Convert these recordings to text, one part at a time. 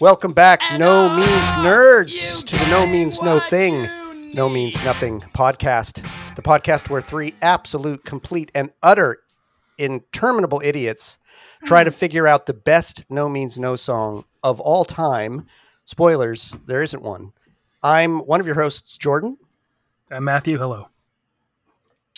Welcome back, And No all Means Nerds, to the No Means No Thing, No Means Nothing podcast. The podcast where three absolute, complete, and utter interminable idiots try Hmm. to figure out the best No Means No song of all time. Spoilers, there isn't one. I'm one of your hosts, Jordan. I'm Matthew, hello.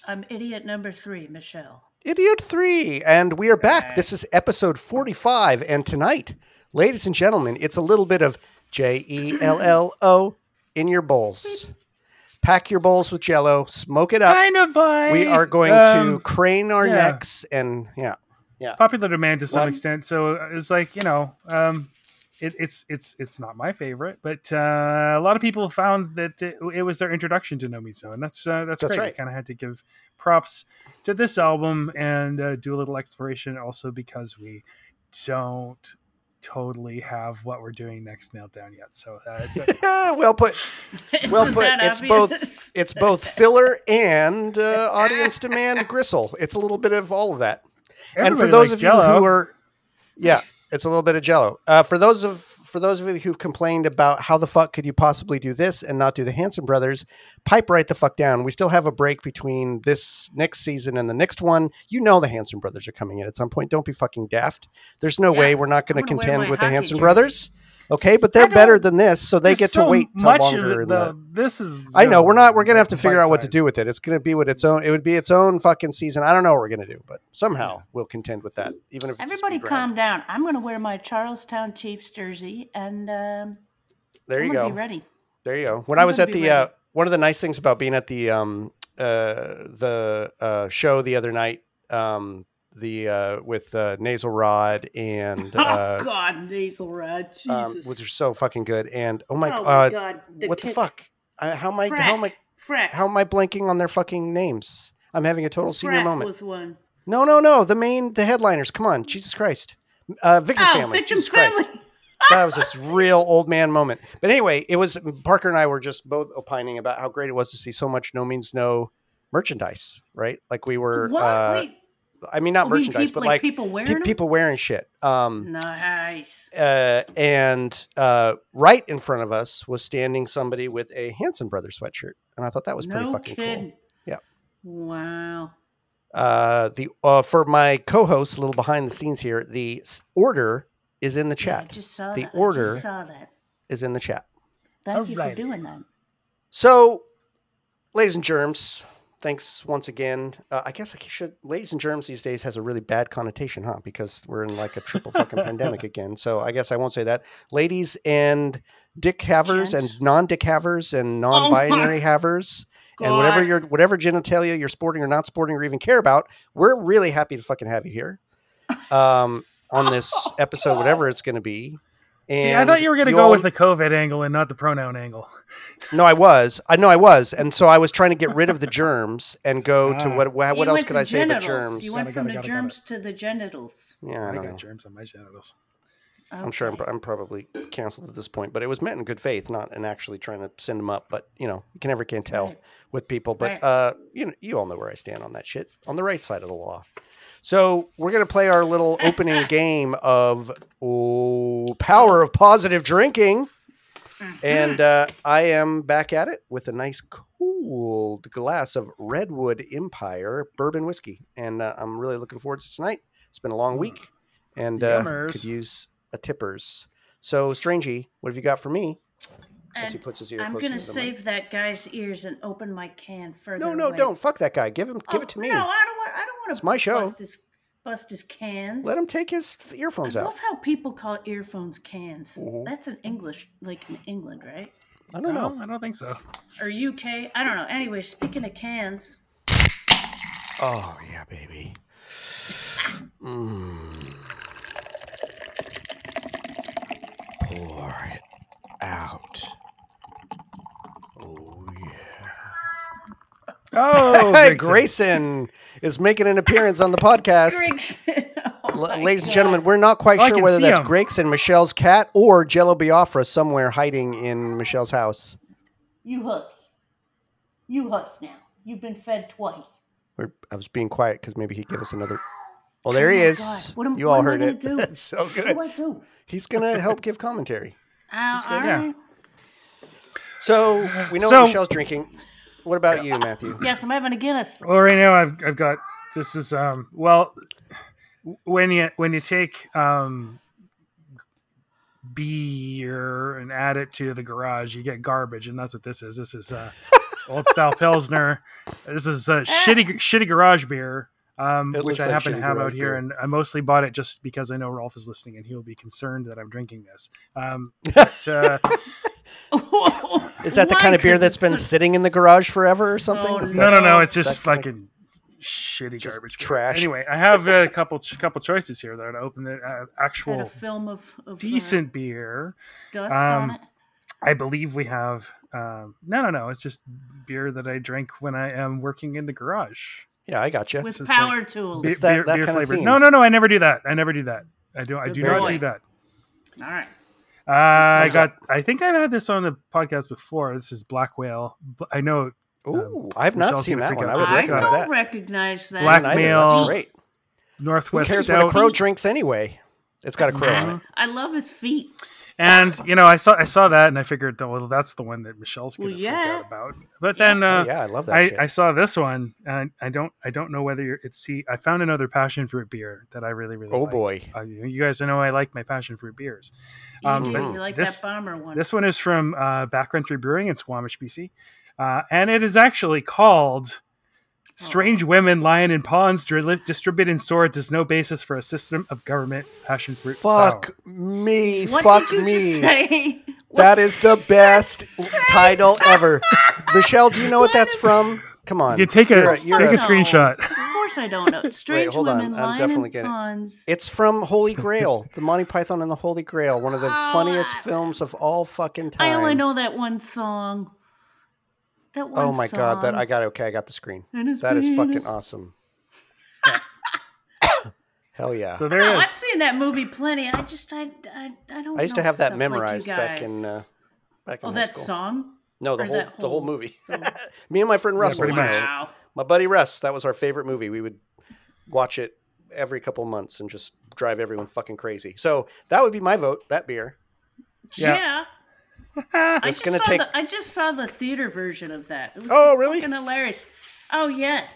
I'm idiot number three, Michelle. Idiot 3. And we are back. This is episode 45. And tonight, ladies and gentlemen, it's a little bit of J E L L O in your bowls. Pack your bowls with jello, smoke it up. Kind boy. We are going Um, to crane our yeah. necks and yeah. Yeah. popular demand to some One- extent. So it's like you know, um, it, it's it's it's not my favorite, but uh, a lot of people found that it, it was their introduction to No Means and that's uh, that's, That's great. right. Kind of had to give props to this album and uh, do a little exploration, also because we don't totally have what we're doing next nailed down yet. So uh, well put. Well put. that It's obvious? both. It's both filler and uh, audience demand gristle. It's a little bit of all of that. and for those likes of you Jell-O. who are, yeah, it's a little bit of Jello. Uh, for those of for those of you who've complained about how the fuck could you possibly do this and not do the Hanson brothers, pipe right the fuck down. We still have a break between this next season and the next one. You know the Hanson brothers are coming in at some point. Don't be fucking daft. There's no Yeah, way we're not going to contend with the Hanson brothers. Okay, but they're better than this, so they get to wait till much longer. of in the, the- this is. I know we're not. We're gonna have to figure out what to do with it. It's gonna be what its own. It would be its own fucking season. I don't know what we're gonna do, but somehow we'll contend with that. Even if Everybody speed round. calm down. I'm going to wear my Charlestown Chiefs jersey and um, There you go. be ready. There you go. When I'm I was at the uh, one of the nice things about being at the um uh the uh show the other night um the uh with uh, nasal rod and uh oh, God, nasal rod. Jesus. um, which are so fucking good and oh my, oh, my God. what the fuck I, how am I Frack. how am I Frack. how am I blanking on their fucking names I'm having a total senior Frack moment was one. no no no the main the headliners come on Jesus Christ uh Victor's Oh, family Victim's Jesus Christ. that was this real old man moment. But anyway, it was Parker and I were just both opining about how great it was to see so much no means no merchandise, right? Like we were, What? uh, Wait. I mean, not Oh, you mean merchandise, people- but like people pe- people wearing shit. Um, Nice. uh, and uh, right in front of us was standing somebody with a Hanson Brothers sweatshirt, and I thought that was pretty no fucking kidding. cool. Yeah. Wow. Uh, the uh, for my co-host, a little behind the scenes here, the order is in the Yeah, I chat. just saw The that. I order- just saw that. Is in the chat. Thank you for doing that. So, ladies and germs, thanks once again. Uh, I guess I should. Ladies and germs these days has a really bad connotation, huh? Because we're in like a triple fucking pandemic again. So I guess I won't say that. Ladies and dick havers and non-dick havers and non-binary havers. And whatever your whatever genitalia you're sporting or not sporting or even care about, we're really happy to fucking have you here um, on this Oh, episode, whatever it's going to be. See, I thought you were going to go all- with the COVID angle and not the pronoun angle. No, I was. I know I was, and so I was trying to get rid of the germs and go to Ah. what? What, else could to I say but germs? You Got went it, from got it, the got it, got it. germs to the genitals. Yeah, I I don't got know. germs on my genitals. I'm sure I'm, I'm probably canceled at this point, but it was meant in good faith, not in actually trying to send them up. But you know, you can never can tell Right. with people. But Right. uh, you know, you all know where I stand on that shit. On the right side of the law. So we're gonna play our little opening game of oh, power of positive drinking. And uh, I am back at it with a nice cooled glass of Redwood Empire bourbon whiskey, and uh, I'm really looking forward to tonight. It's been a long week, and uh, Yummers. could use a tippers. So, Strangey, what have you got for me? As he And puts his ear I'm gonna to the mic. save that guy's ears and open my can further. No, no, away. don't. Fuck that guy. Give him. Give Oh, it to me. No, I don't to. It's my show. Bust his, bust his cans. Let him take his f- earphones I out. love how people call earphones cans. Mhm. That's in English, like in England, right? I don't know. No, I don't think so. Or UK? I don't know. Anyway, speaking of cans, Oh yeah, baby. Mm. Pour it out. Oh yeah. Oh, Hey, Grayson is making an appearance on the podcast. Gregson. Oh L- my ladies and gentlemen, we're not quite Oh, sure whether that's him. Gregson, Michelle's cat, or Jello Biafra somewhere hiding in Michelle's house. You huss. You huss now. You've been fed twice. We're, I was being quiet because maybe he'd give us another. Well, there he Oh, is. What am- you what all am heard gonna it. do? That's so What good. do I do? He's going to help give commentary. Uh, all Yeah. So we know So- what Michelle's drinking. What about you, Matthew? Yes, I'm having a Guinness. Well, right now I've I've got this is um well when you when you take um beer and add it to the garage, you get garbage, and that's what this is. This is uh, old style pilsner. This is a shitty shitty garage beer. Um, which I like happen to have out here, beer. and I mostly bought it just because I know Rolf is listening, and he will be concerned that I'm drinking this. Um, but, uh, Is that the Why? kind of beer 'Cause that's it's been a- sitting in the garage forever or something? No, Is no, that- no, no, it's just that kind of- fucking shitty Just garbage. beer. trash. Anyway, I have a couple couple choices here though to open the uh, Had actual a film of, of uh, decent beer. dust um, on it. I believe we have. Um, no, no, no. It's just beer that I drink when I am working in the garage. Yeah, I got you. With is power like tools. Be- It's that- beer, that beer kind of flavored. theme. No, no, no. I never do that. I never do that. I do. I Good do boy. not do that. All right. Uh, I Thumbs got. I think I've had this on the podcast before. This is Black Whale. I know Ooh, I've not Michelle's seen gonna that one. I would I don't that. recognize that. Black Neither. Male. That's great. Who Northwest cares what a crow drinks anyway? It's got a crow on it. I love his feet. And you know, I saw I saw that, and I figured, well, that's the one that Michelle's gonna Well, freak yeah. out about. But then, uh, Oh, yeah, I love that I, shit. I saw this one, and I don't I don't know whether you're, it's see. I found another passion fruit beer that I really really. oh like. boy. Uh, you you guys know I like my passion fruit beers. You, Um, do. but you like this- that bomber one. This one is from uh, Backcountry Brewing in Squamish, BC, uh, and it is actually called "Strange Women, lying in Ponds Dri- Distributed Swords is no basis for a system of government passion fruit." Fuck sour." me. what Fuck did you me. just say? That What is you the best say? title ever. Michelle, do you know what that's from? Come on. You take a You're take you're a No. screenshot. Of course I don't know. Strange hold on. women, I'm lion definitely and getting it. It's from Holy Grail, the Monty Python and the Holy Grail, one of the Oh, funniest films of all fucking time. I only know that one song. That one Oh my god, that. I got okay, I got the screen. And his That is fucking awesome. Hell yeah. So there No, it I've seen that movie plenty. I just I I, I don't. I used to have that stuff like memorized back in uh, back in oh, high that school. song. No, the or whole, the whole whole- movie. Me and my friend Russell, pretty much. know, Wow. my buddy Russ, that was our favorite movie. We would watch it every couple months and just drive everyone fucking crazy. So that would be my vote. That beer. Yeah. Yeah. I It's just gonna saw take- the I just saw the theater version of that. It was Oh, really? fucking hilarious. Oh yeah.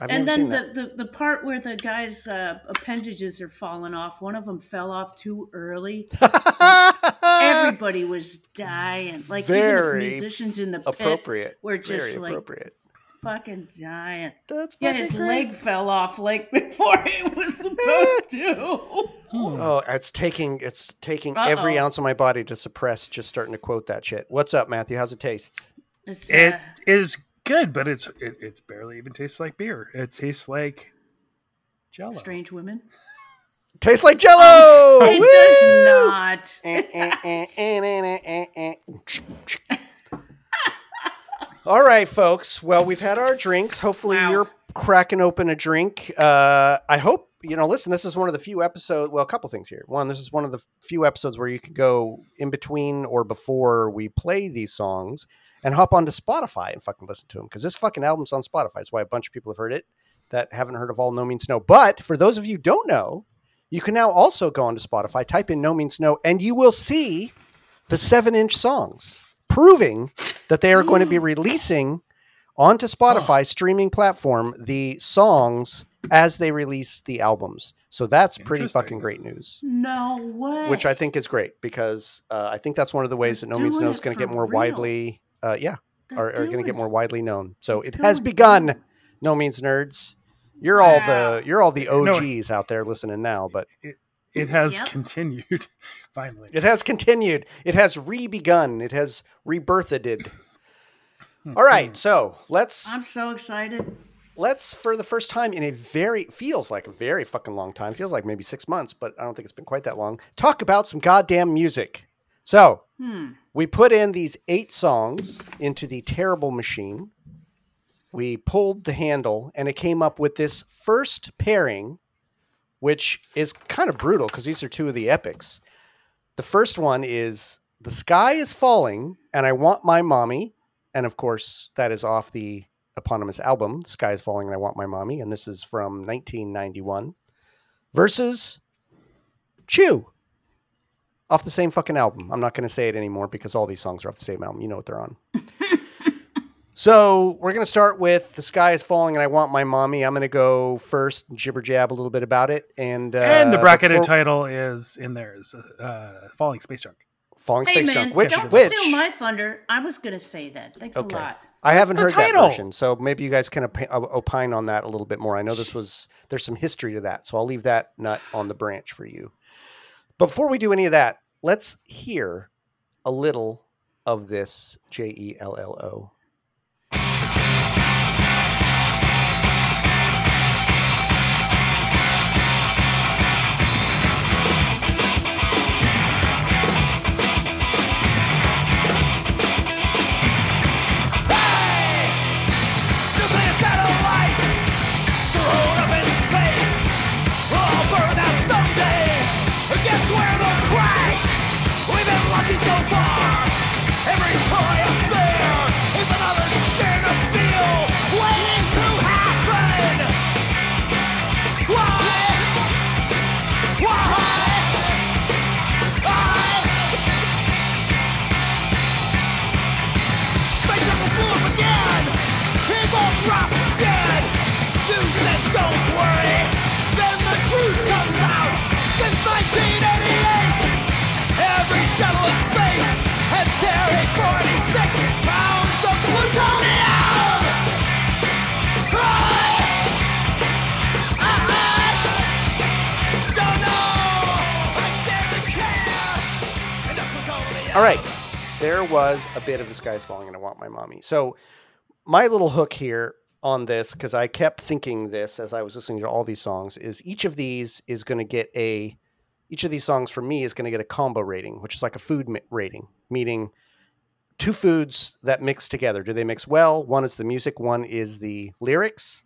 I've and never then seen the, that. the, the part where the guy's uh, appendages are falling off, one of them fell off too early. Everybody was dying. Like Very even the musicians in the pit appropriate. were just Very like appropriate. Fucking giant. That's Yeah, his great. leg fell off like before it was supposed to. Hmm. Oh, it's taking it's taking every Uh-oh. ounce of my body to suppress just starting to quote that shit. What's up, Matthew? How's it taste? It's, uh, It uh, is good, but it's it, it's barely even tastes like beer. It tastes like Jello. strange women. Tastes like Jello. It Woo! does not. Eh, eh, eh, All right, folks. Well, we've had our drinks. Hopefully, Wow. you're cracking open a drink. Uh, I hope you know. Listen, this is one of the few episodes. Well, a couple things here. One, this is one of the few episodes where you can go in between or before we play these songs and hop onto Spotify and fucking listen to them because this fucking album's on Spotify. That's why a bunch of people have heard it that haven't heard of All No Means No. But for those of you who don't know, you can now also go onto Spotify, type in No Means No, and you will see the seven inch songs, proving that they are going to be releasing onto Spotify streaming platform the songs as they release the albums. So that's pretty Interesting. fucking great news. No way. Which I think is great because uh, I think that's one of the ways that No Means doing No is it going to get for more real. widely, uh, yeah, They're are, are going to doing get more it. widely known. So it has going begun. No Means Nerds. You're all Wow. the you're all the No, OGs out there listening now, but It has Yep. continued finally. It has continued. It has re-begun. It has rebirthed. All right, so let's I'm so excited. let's for the first time in a very feels like a very fucking long time. Feels like maybe six months, but I don't think it's been quite that long. Talk about some goddamn music. So Hmm. we put in these eight songs into the terrible machine. We pulled the handle, and it came up with this first pairing, which is kind of brutal because these are two of the epics. The first one is The Sky is Falling, and I Want My Mommy. And of course, that is off the eponymous album, The Sky is Falling, and I Want My Mommy. And this is from 1991. versus Chew off the same fucking album. I'm not going to say it anymore because all these songs are off the same album. You know what they're on. so we're going to start with "The Sky Is Falling" and "I Want My Mommy." I'm going to go first, and jibber jab a little bit about it, and uh, and the bracketed before- title is in there is uh, "Falling Space Junk." "Falling Hey Space man, Junk," which don't which steal my thunder. I was gonna say that. Thanks Okay. a lot. I haven't the heard title. that version, so maybe you guys can op- uh, opine on that a little bit more. I know this was there's some history to that, so I'll leave that nut on the branch for you. But before we do any of that, let's hear a little of this J E L L O. All right, there was a bit of "The Sky Is Falling" and I want my mommy. So my little hook here on this because I kept thinking this as I was listening to all these songs is each of these is going to get a each of these songs for me is going to get a combo rating, which is like a food mi- rating, meaning two foods that mix together. Do they mix well? One is the music, one is the lyrics.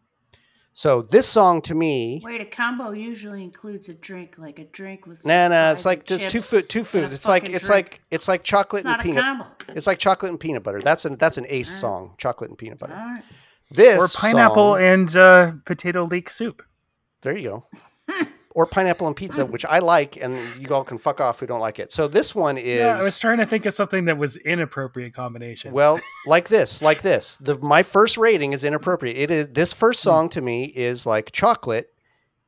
So this song to me, Wait, a combo usually includes a drink, like a drink with. nah, nah, it's like just two food, two and food. It's like it's drink. like it's like chocolate It's and not a peanut. combo. It's like chocolate and peanut butter. That's an that's an ace Alright. song, chocolate and peanut butter. All right. This or pineapple song- and uh, potato leek soup. there you go. or pineapple and pizza, mm. which I like, and you all can fuck off who don't like it. So this one is Yeah, I was trying to think of something that was inappropriate combination. well, like this, like this. The my first rating is inappropriate. It is this first mm. song to me is like chocolate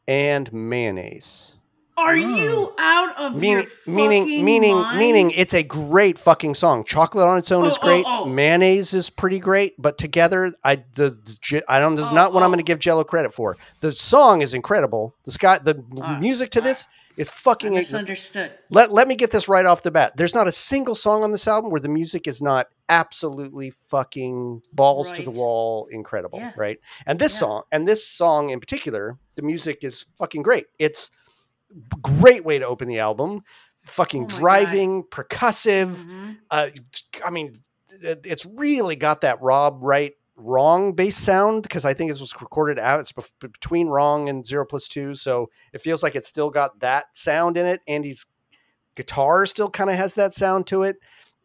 and mayonnaise. Are you out of Meaning, your meaning, meaning, mind? meaning, it's a great fucking song. Chocolate on its own is Oh, oh, great. oh. Mayonnaise is pretty great, but together, I the, the I don't. This is Oh, not what I'm oh. going to give Jello credit for. The song is incredible. The sky, the Ah, music to ah. this is fucking. misunderstood. Let let me get this right off the bat. There's not a single song on this album where the music is not absolutely fucking balls to the wall incredible, Yeah. right? And this Yeah. song, and this song in particular, the music is fucking great. It's great way to open the album. Fucking Oh my God. driving, percussive. Mhm. Uh, I mean, it's really got that Rob Wright wrong bass sound because I think it was recorded out. It's between wrong and zero plus two, so it feels like it's still got that sound in it. Andy's guitar still kind of has that sound to it,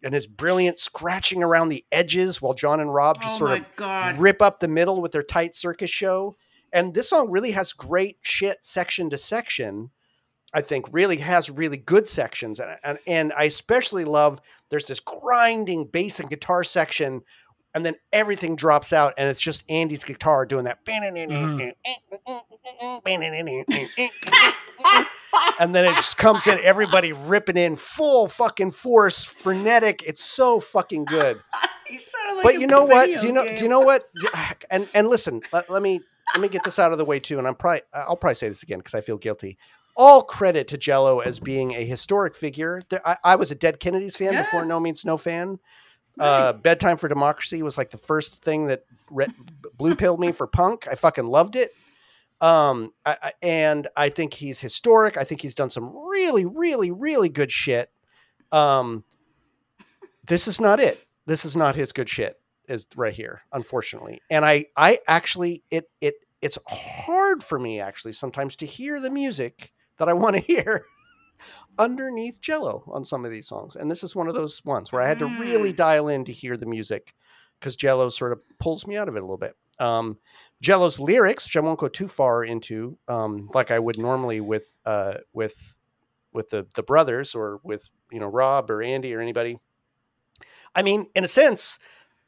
and his brilliant scratching around the edges while John and Rob just Oh sort of god. rip up the middle with their tight circus show. And this song really has great shit section to section. I think really has really good sections, and, and and I especially love there's this grinding bass and guitar section, and then everything drops out, and it's just Andy's guitar doing that, and then it just comes in, everybody ripping in full fucking force, frenetic. It's so fucking good You like but you know what? Do you know? Do you know what? And and listen, let, let me let me get this out of the way too. And I'm probably I'll probably say this again because I feel guilty. All credit to Jello as being a historic figure. There, I, I was a Dead Kennedys fan Yeah. before No Means No fan. Uh, Bedtime for Democracy was like the first thing that re- blue pilled me for punk. I fucking loved it. Um, I, I, and I think he's historic. I think he's done some really, really, really good shit. Um, this is not it. This is not his good shit. Is right here, unfortunately. And I, I actually, it, it, it's hard for me actually sometimes to hear the music that I want to hear underneath Jello on some of these songs. And this is one of those ones where I had to really Mm. dial in to hear the music because Jello sort of pulls me out of it a little bit. Um, Jello's lyrics, which I won't go too far into, um, like I would normally with uh, with with the the brothers or with you know Rob or Andy or anybody. I mean, in a sense,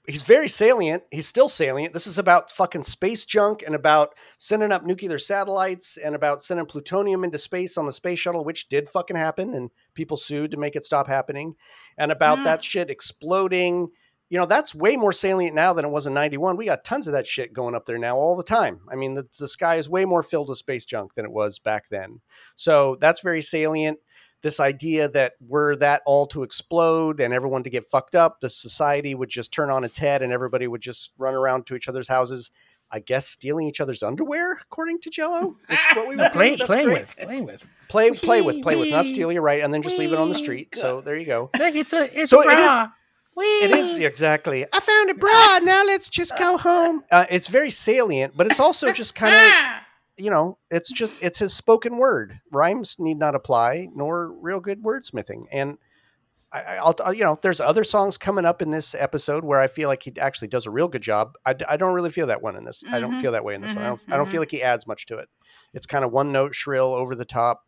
he's very salient. He's still salient. This is about fucking space junk and about sending up nuclear satellites and about sending plutonium into space on the space shuttle, which did fucking happen and people sued to make it stop happening. And about Mm. that shit exploding. You know, that's way more salient now than it was in 91. We got tons of that shit going up there now all the time. I mean, the, the sky is way more filled with space junk than it was back then. So that's very salient this idea that were that all to explode and everyone to get fucked up, the society would just turn on its head and everybody would just run around to each other's houses. I guess stealing each other's underwear, according to Jello, is what we would Play, do. Great. with, playing with. play, play with, play with, not steal. You're right, and then just leave it on the street. So there you go. Look, it's a, it's So a it is- bra. Whee! It is exactly. I found a bra. Now let's just go home. Uh, it's very salient, but it's also just kind of Ah! You know, it's just it's his spoken word. Rhymes need not apply, nor real good wordsmithing. And I, I- I'll, I'll- you know, there's other songs coming up in this episode where I feel like he actually does a real good job. I don't really feel that one in this. I don't Mhm. feel that way in this one. I don't, Mhm, I don't feel mhm. like he adds much to it. It's kind of one note, shrill, over the top.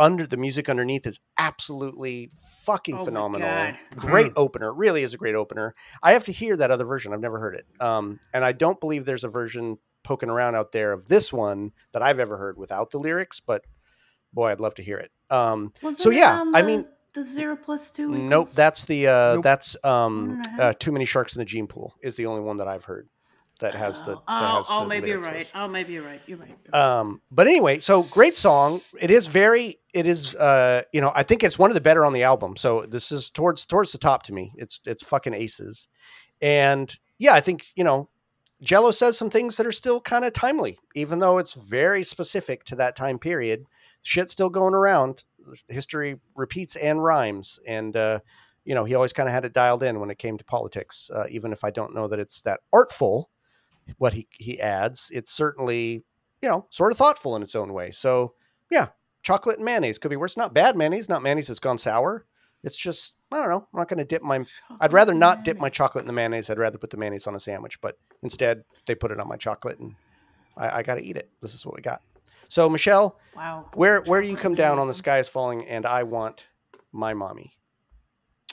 Under the music underneath is absolutely fucking Oh phenomenal. God. Great opener, really is a great opener. I have to hear that other version. I've never heard it, um, and I don't believe there's a version poking around out there of this one that I've ever heard without the lyrics. But boy, I'd love to hear it. Um, Wasn't so it yeah, on I the- mean, the zero plus two. nope. That's the uh, Nope. that's um, and a half? uh, too many sharks in the gene pool is the only one that I've heard that has the. Oh, that oh, has oh, the maybe you're right. list. Oh, maybe you're right. You're right. Um, but anyway, so great song. It is very, it is, uh, you know, I think it's one of the better on the album. So this is towards towards the top to me. It's it's fucking aces, and yeah, I think you know, Jello says some things that are still kind of timely, even though it's very specific to that time period. Shit's still going around. History repeats and rhymes, and uh, you know, he always kind of had it dialed in when it came to politics. Uh, even if I don't know that it's that artful, what he he adds, it's certainly you know, sort of thoughtful in its own way. So yeah, chocolate and mayonnaise could be worse. Not bad mayonnaise, not mayonnaise that's gone sour. It's just I don't know. I'm not going to dip my. I'd rather not dip my chocolate in the mayonnaise. I'd rather put the mayonnaise on a sandwich. But instead, they put it on my chocolate, and I, I got to eat it. This is what we got. So Michelle, Wow. where where do you come down on the sky is falling? And I want my mommy.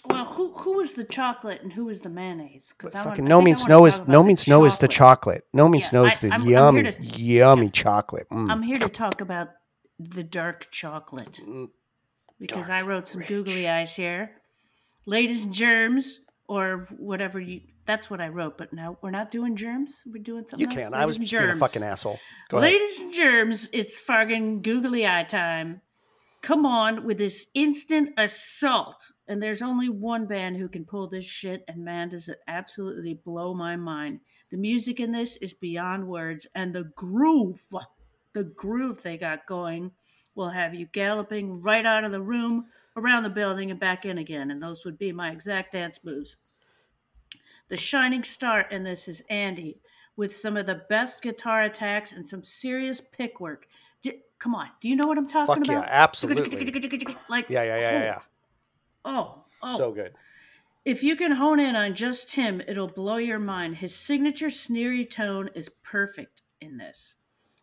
Well, who who was the chocolate and who is the mayonnaise? Because fucking no means no is no means no is the chocolate. No means Yeah, no is the I'm- I'm yummy to- yummy chocolate. Mm. I'm here to talk about the dark chocolate Mm, because dark I wrote some rich. googly eyes here. Ladies and germs, or whatever you. That's what I wrote. But no, we're not doing germs. We're doing something. You else. can. I was Ladies just and being a fucking asshole. Go ahead. Ladies and germs, it's fucking googly eye time. Come on with this instant assault. And there's only one band who can pull this shit, and man, does it absolutely blow my mind. The music in this is beyond words, and the groove, the groove they got going, will have you galloping right out of the room, around the building, and back in again. And those would be my exact dance moves. The shining star in this is Andy, with some of the best guitar attacks and some serious pick work. D- come on, do you know what I'm talking Fuck yeah, about? absolutely. Like Yeah, yeah, yeah, yeah, oh, yeah. Oh, oh. So good. if you can hone in on just him, it'll blow your mind. His signature sneery tone is perfect in this.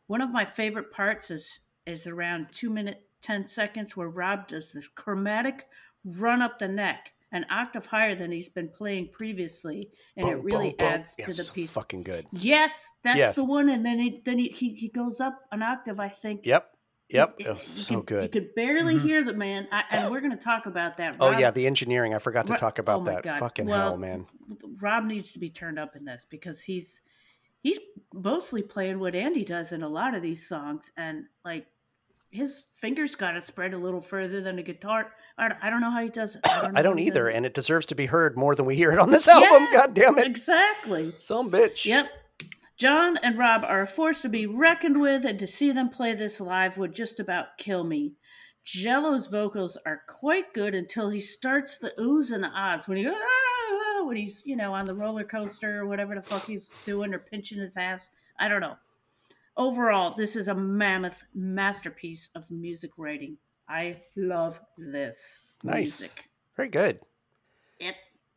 One of my favorite parts is is around two minute ten seconds where Rob does this chromatic run up the neck, an octave higher than he's been playing previously, and Boom, it really boom, boom. adds Yeah, to the so piece. Fucking good. Yes, that's Yes. the one, and then he then he, he, he goes up an octave. I think. Yep. Yep. You- Oh, you so could- good. You could barely Mhm. hear the man, I, and we're going to talk about that. Oh yeah, the engineering. I forgot to talk oh about my that. God. Fucking Well, hell, man. Rob needs to be turned up in this because he's he's mostly playing what Andy does in a lot of these songs, and like his fingers got to spread a little further than a guitar. I don't, I don't know how he does it. I don't, I don't either, it. and it deserves to be heard more than we hear it on this album. Yeah, God damn it, exactly. some bitch. Yep. John and Rob are a force to be reckoned with, and to see them play this live would just about kill me. Jello's vocals are quite good until he starts the oohs and the ahs when he "Ah," when he's you know on the roller coaster or whatever the fuck he's doing or pinching his ass. I don't know. Overall, this is a mammoth masterpiece of music writing. I love this Nice. music. Very good. Yep.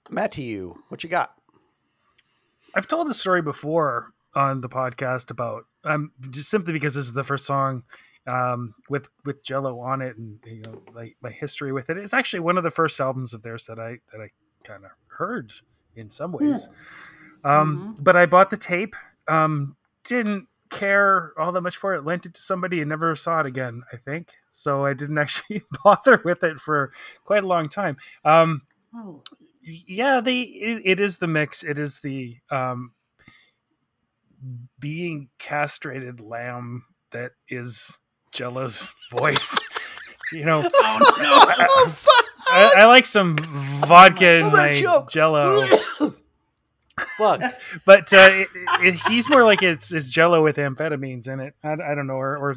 Matt, to you. What you got? I've told this story before on the podcast about um just simply because this is the first song um with with Jello on it and you know like my history with it. It's actually one of the first albums of theirs that I that I kind of heard in some ways. Um, but I bought the tape. Um, didn't care all that much for it. Lent it to somebody and never saw it again. I think so. I didn't actually bother with it for quite a long time. Um, Oh, yeah, the it, it is the mix. It is the um, being castrated lamb that is Jello's voice. you know, oh fuck! I, I like some vodka Oh, my. Jello. Fuck! but uh, it, it, he's more like it's, it's Jello with amphetamines in it. I, I don't know, or or,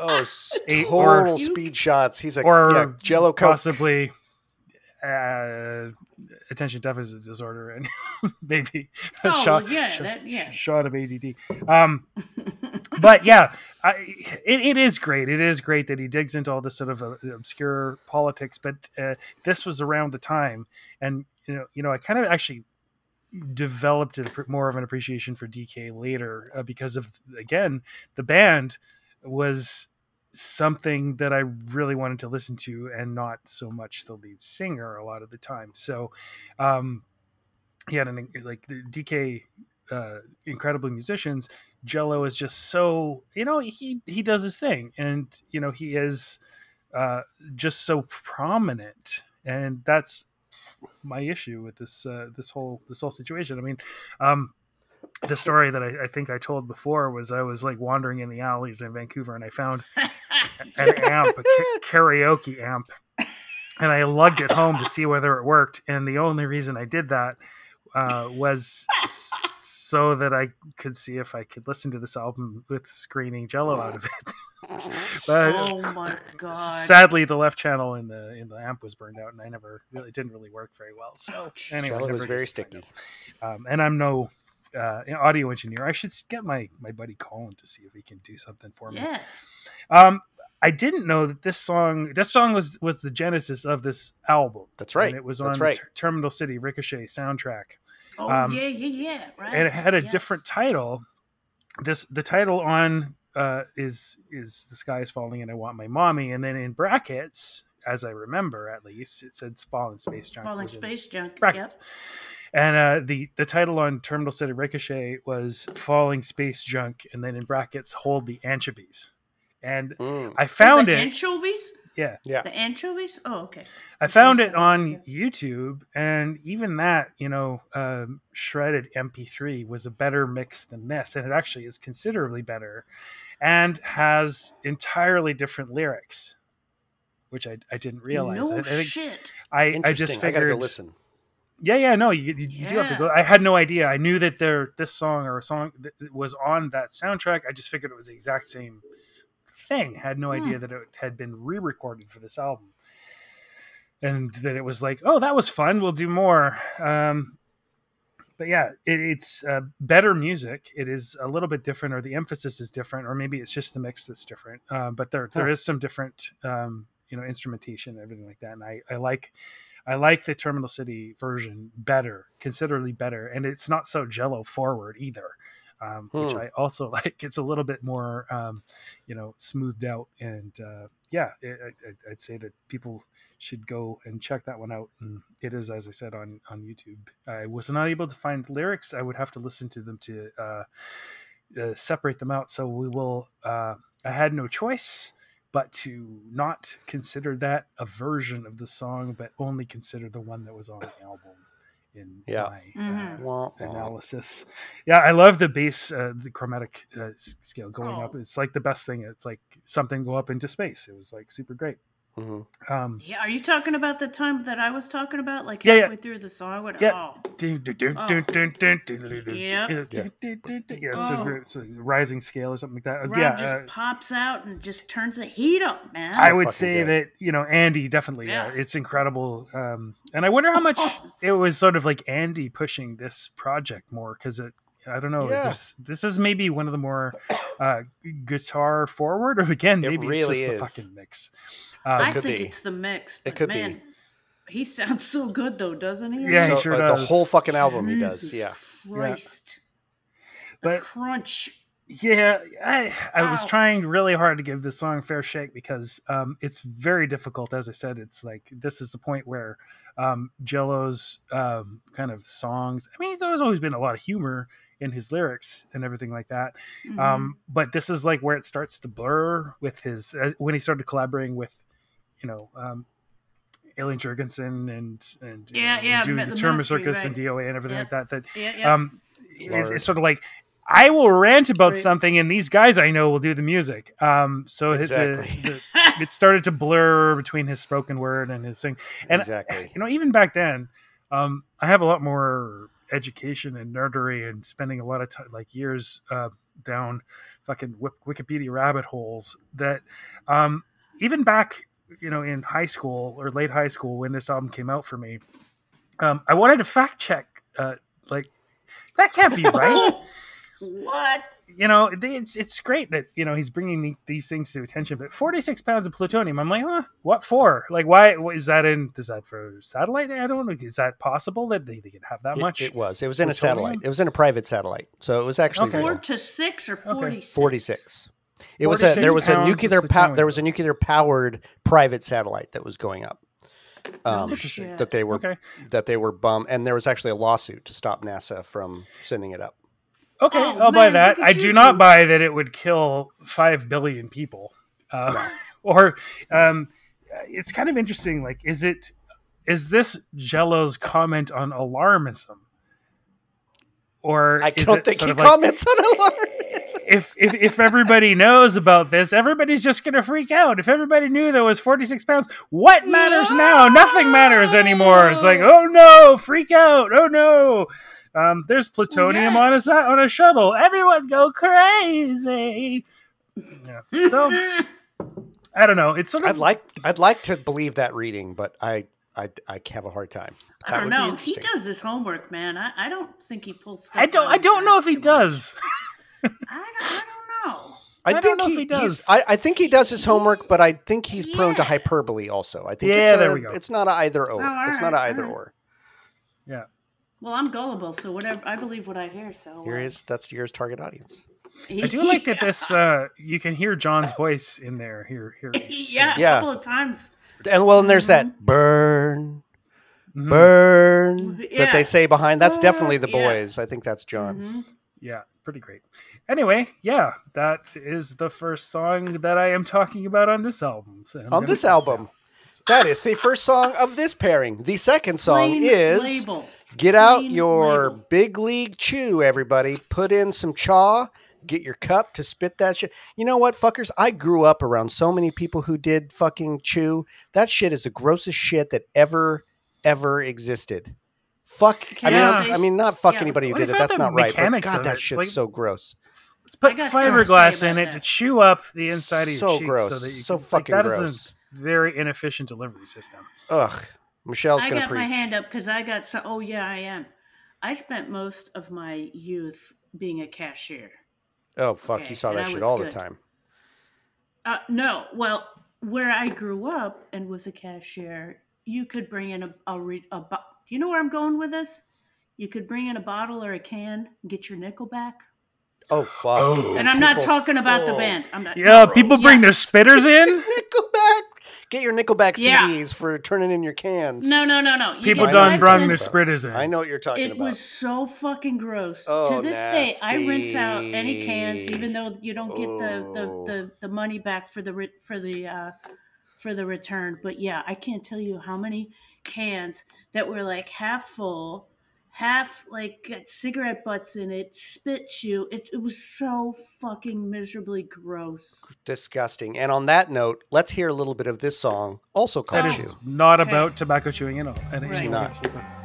Oh, s- A- or- speed shots. He's a or yeah, Jello Coke. possibly uh, attention deficit disorder and maybe a Oh, shot, yeah, sh- that- yeah. shot of ADD. Um, but yeah, I, it, it is great. It is great that he digs into all this sort of uh, obscure politics. But uh, this was around the time, and you know, you know, I kind of actually developed more of an appreciation for DK later uh, because of again the band was something that I really wanted to listen to and not so much the lead singer a lot of the time. So um he had an like the DK uh incredible musicians jello is just so you know he he does his thing and you know he is uh just so prominent and that's my issue with this uh this whole this whole situation i mean um the story that I, I think I told before was I was like wandering in the alleys in Vancouver and I found an amp, a karaoke amp, and I lugged it home to see whether it worked. And the only reason I did that uh, was so that I could see if I could listen to this album with screening Jello out of it. but oh my god! sadly, the left channel in the in the amp was burned out, and I never really it didn't really work very well. So anyway, Jello never was very gets to find sticky. Um, and I'm no uh, audio engineer. I should get my my buddy Colin to see if he can do something for me. yeah. Um, I didn't know that this song this song was was the genesis of this album. That's right. And it was on right. Ter- Terminal City Ricochet soundtrack. Oh Um, yeah, yeah, yeah. Right. and it had a Yes. different title. This the title on uh, is is the sky is falling and I want my mommy, and then in brackets, as I remember at least, it said "Fallen Space Junk." Falling space junk. brackets. Yep. And uh, the the title on Terminal City Ricochet was "Falling Space Junk," and then in brackets, "Hold the Anchovies." And Mm. I found the it. anchovies. Yeah, Yeah. The anchovies. Oh, okay. I found it on. YouTube, and even that, you know, um, shredded MP3 was a better mix than this, and it actually is considerably better, and has entirely different lyrics, which I, I didn't realize. No I, I think shit. I, I Interesting. just I gotta go listen. yeah, yeah, no, you, you, you do have to go. I had no idea. I knew that there this song or a song that was on that soundtrack. I just figured it was the exact same thing. Had no Hmm. idea that it had been re-recorded for this album, and that it was like, oh, that was fun. We'll do more. Um, but yeah, it, it's uh, better music. It is a little bit different, or the emphasis is different, or maybe it's just the mix that's different. Uh, but there there Huh. is some different, um, you know, instrumentation and everything like that. And I I like I like the Terminal City version better, considerably better, and it's not so Jello forward either, um, which Hmm. I also like. It's a little bit more, um, you know, smoothed out, and uh, yeah, it, I, I- I'd say that people should go and check that one out. And it is, as I said, on on YouTube. I was not able to find lyrics. I would have to listen to them to uh, uh, separate them out. So we will. Uh, I had no choice but to not consider that a version of the song, but only consider the one that was on the album in Yeah. my Mhm. uh, Wah, wah. analysis. Yeah, I love the bass, uh, the chromatic uh, scale going Oh. up. It's like the best thing. It's like something go up into space. It was like super great. Mhm. Um, Yeah, are you talking about the time that I was talking about? Like Yeah, yeah. halfway through the song? I went, Yeah. oh. Oh. Yeah, so, Oh. great. so rising scale or something like that. Uh, Rob yeah, just uh, pops out and just turns the heat up, man. I would fucking say good. that you know Andy definitely. Yeah, Yeah. it's incredible. Um, and I wonder how much it was sort of like Andy pushing this project more because it. I don't know. Yeah. This, this is maybe one of the more uh, guitar forward, or again, It maybe really it's is. just the fucking mix. I Um, could think be. it's the mix. But could be. man, He sounds so good though, doesn't he? Yeah, he sure uh, does. The whole fucking album he does. Yeah. Christ. But Crunch. yeah, I I was trying really hard to give this song a fair shake because um, it's very difficult. As I said, it's like this is the point where um, Jello's um, kind of songs. I mean, he's always always been a lot of humor in his lyrics and everything like that. Mhm. Um, but this is like where it starts to blur with his uh, when he started collaborating with, you know, um, Alien Jourgensen and and you Yeah, know, yeah, doing the the Terminal Ministry, Circus and. DOA and everything Yeah. like that. That yeah, yeah. um, it's, Lord. it's sort of like I will rant about Right. something, and these guys I know will do the music. Um, so it- Exactly. the, the, it started to blur between his spoken word and his sing. And exactly. you know, even back then, um, I have a lot more education and nerdery and spending a lot of time, like years uh, down fucking Wikipedia rabbit holes. That um, even back, you know, in high school or late high school when this album came out for me, um, I wanted to fact check, uh, like that can't be right what? you know, it's it's great that you know he's bringing the, these things to attention. But forty six pounds of plutonium, I'm like, huh, what for? Like, why what, is that in? Is that for satellite? I don't know. Is that possible that they, they could have that It, much? it was. It was in a satellite. It was in a private satellite. So it was actually Okay. Four to six or forty six? 46. It was a there was a nuclear pow- there was a nuclear powered private satellite that was going up. Um, Oh, that they were Okay, that they were bum and there was actually a lawsuit to stop NASA from sending it up. okay, Oh, I'll buy that. I do not two. buy that it would kill five billion people. Uh, or um, it's kind of interesting. Like, is it is this Jello's comment on alarmism? Or I is don't it think sort he of like- comments on alarm. if, if if everybody knows about this, everybody's just gonna freak out. If everybody knew there was forty six pounds, what matters now? Nothing matters anymore. It's like, oh no, freak out! Oh no, um, there's plutonium Yeah. on a on a shuttle. Everyone go crazy. Yeah, so I don't know. It's sort of I'd like I'd like to believe that reading, but I I, I have a hard time. I don't know. He does his homework, man. I, I don't think he pulls stuff. I don't I don't know if he does. I don't, I don't know. I, I don't think know if he, he does. I, I think he does his homework, but I think he's prone to hyperbole. Also, I think Yeah, it's a, there we go. It's not a either or. Oh, it's alright, not a either alright. or. Yeah. Well, I'm gullible, so whatever. I believe what I hear. So Here uh, is that's your target audience. I do like that this uh you can hear John's voice in there. Here here. yeah, a Yeah. couple of times. And well, and there's Mm-hmm. that burn, Mhm. burn that they say behind. That's definitely the Yeah. boys. I think that's John. Mhm. Yeah, pretty great. Anyway, yeah, that is the first song that I am talking about on this album. So On this album, down. that is the first song of this pairing. The second song Plain is label. Get out your label. big league chew, everybody. Put in some chaw. Get your cup to spit that shit. You know what, fuckers? I grew up around so many people who did fucking chew. That shit is the grossest shit that ever, ever existed. Fuck. Can I mean, I I'm- say- I mean, not fuck yeah. anybody who What did it. That's not right. But mechanics God, that shit's Like- so gross. Let's put I got something to fiberglass in it to chew up the inside of your So cheeks gross. so that you So can, it's like, fucking that is gross. a very inefficient delivery system. Ugh. Michelle's gonna preach. I got my hand up because I got some. Oh yeah, I am. I spent most of my youth being a cashier. Oh fuck, Okay, you saw that I shit was all the time. Uh, no, well, where I grew up and was a cashier, you could bring in a, a, re, a bo- Do you know where I'm going with this? You could bring in a bottle or a can, and get your nickel back. Oh fuck. Oh. And I'm not talking about the oh. band. I'm not. Yeah, people bring their spitters in. Nickelback. Get your Nickelback Yeah. CDs for turning in your cans. No, no, no, no. You People done five brung their cents. spitters in. I know what you're talking It about. It was so fucking gross. Oh, to this day, I rinse out any cans, even though you don't get the, Oh. the, the, the money back for the for the uh, for the return. But yeah, I can't tell you how many cans that were like half full, half like got cigarette butts in it, spit you. It, it was so fucking miserably gross. disgusting. And on that note, let's hear a little bit of this song, also that called is Chew. not Okay. about tobacco chewing at all. And Right. it's not.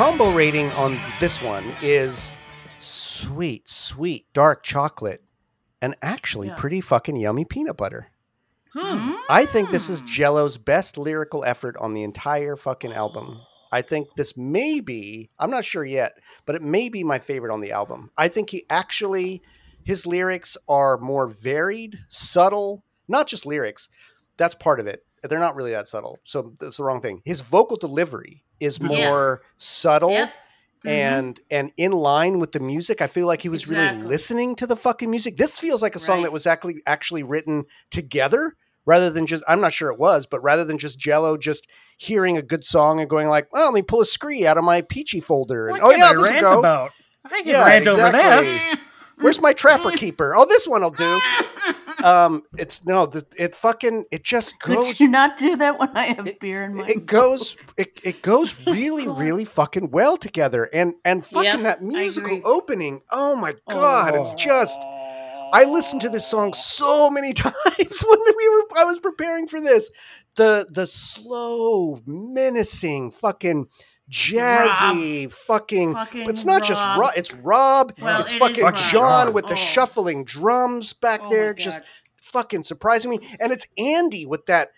Combo rating on this one is sweet, sweet dark chocolate and actually Yeah. pretty fucking yummy peanut butter. Hmm. I think this is Jello's best lyrical effort on the entire fucking album. I think this may be, I'm not sure yet, but it may be my favorite on the album. I think he actually, his lyrics are more varied, subtle, not just lyrics. That's part of it. They're not really that subtle. So that's the wrong thing. His vocal delivery is Yeah. more subtle Yep. Mhm. and and in line with the music. I feel like he was really listening to the fucking music. This feels like a song Right. that was actually actually written together rather than just I'm not sure it was, but rather than just Jello just hearing a good song and going like, "Oh, let me pull a scree out of my peachy folder." And, oh yeah, this will go. about? I can Yeah, rant over exactly. this. Where's my trapper keeper? Oh, this one will do. Um, it's no, the, it fucking it just Could goes you not do that when I have It- beer in my it goes it, it goes really really fucking well together. And and fucking Yep, that musical opening oh my god it's just i listened to this song so many times when we were i was preparing for this. The the slow menacing fucking jazzy fucking, Fucking it's not just Rob. rob it's rob Well, it's it is fucking Rob. john with the Oh. shuffling drums back Oh there just fucking surprising me and it's andy with that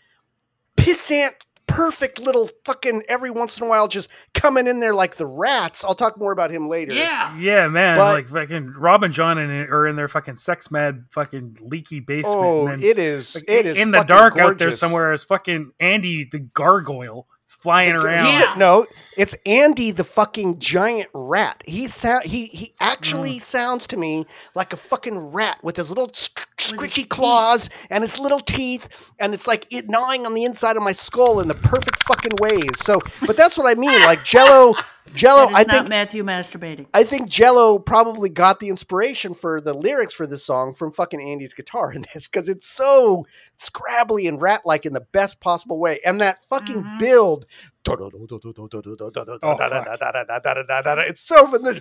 pissant perfect little fucking every once in a while just coming in there like the rats i'll talk more about him later yeah. Yeah, man. But- like fucking Rob and John in it are in their fucking sex mad fucking leaky basement. oh and it is like, it is in the fucking dark out there somewhere is fucking Andy the gargoyle. It's flying The- around. he's Yeah. a- no, it's Andy the fucking giant rat. He sound he he actually Mm. sounds to me like a fucking rat with his little sc- his squishy teeth. claws and his little teeth, and it's like it gnawing on the inside of my skull in the perfect fucking ways. So, but that's what I mean. Like Jello, Jello. That is I not think Matthew masturbating. I think Jello probably got the inspiration for the lyrics for this song from fucking Andy's guitar in this because it's so scrabbly and rat like in the best possible way. And that fucking Mhm. build. It's so from the.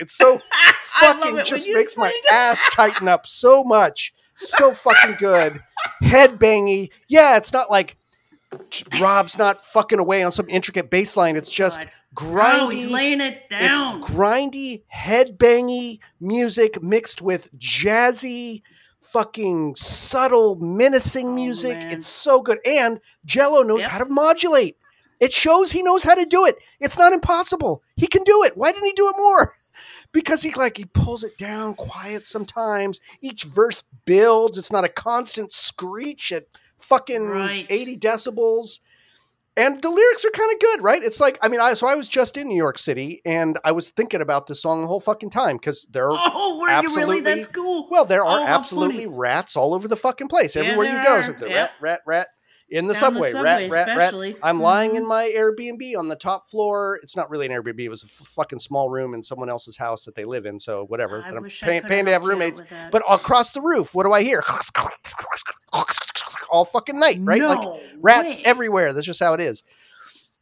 It's so fucking just makes my ass tighten up so much. So fucking good. Head bangy. Yeah, it's not like Rob's not fucking away on some intricate bass line. It's just God. grindy. Oh, he's laying it down. It's grindy, headbangy music mixed with jazzy, fucking subtle, menacing Oh, music. man. It's so good. And Jello knows Yep. how to modulate. It shows he knows how to do it. It's not impossible. He can do it. Why didn't he do it more? Because he like he pulls it down quiet sometimes. Each verse builds. It's not a constant screech at fucking Right. 80 decibels and the lyrics are kind of good, right? It's like, I mean, I so I was just in New York City, and I was thinking about this song the whole fucking time because there are, oh, were you really? That's cool. well, there are Oh, absolutely rats all over the fucking place. Yeah, Everywhere you go, are. it's like, Yep. rat, rat, rat. In the Down the subway, subway rat, rat, rat. I'm lying Mhm. in my Airbnb on the top floor. It's not really an Airbnb; it was a f- fucking small room in someone else's house that they live in. So whatever. I But I'm wish I paying, could paying to have helped you out roommates. But across the roof, what do I hear? All fucking night, right? like rats way. everywhere. That's just how it is.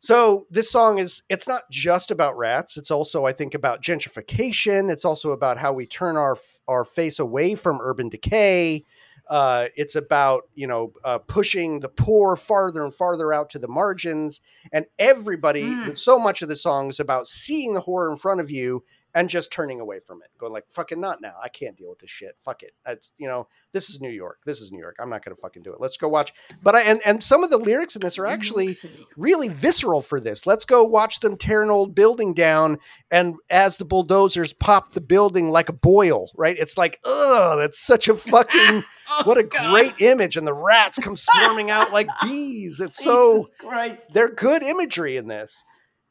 So this song is it's not just about rats. It's also I think about gentrification. It's also about how we turn our our face away from urban decay. Uh, it's about you know uh, pushing the poor farther and farther out to the margins, and everybody. Mm. So much of the song is about seeing the horror in front of you and just turning away from it, going like "fucking not now. I can't deal with this shit. Fuck it. That's you know this is New York. This is New York. I'm not gonna fucking do it. Let's go watch." But I and and some of the lyrics in this are actually really visceral for this. Let's go watch them tear an old building down, and as the bulldozers pop the building like a boil, right? It's like, ugh, that's such a fucking Oh, what a God. great image, and the rats come swarming out like bees. It's so Jesus Christ. they're good imagery in this.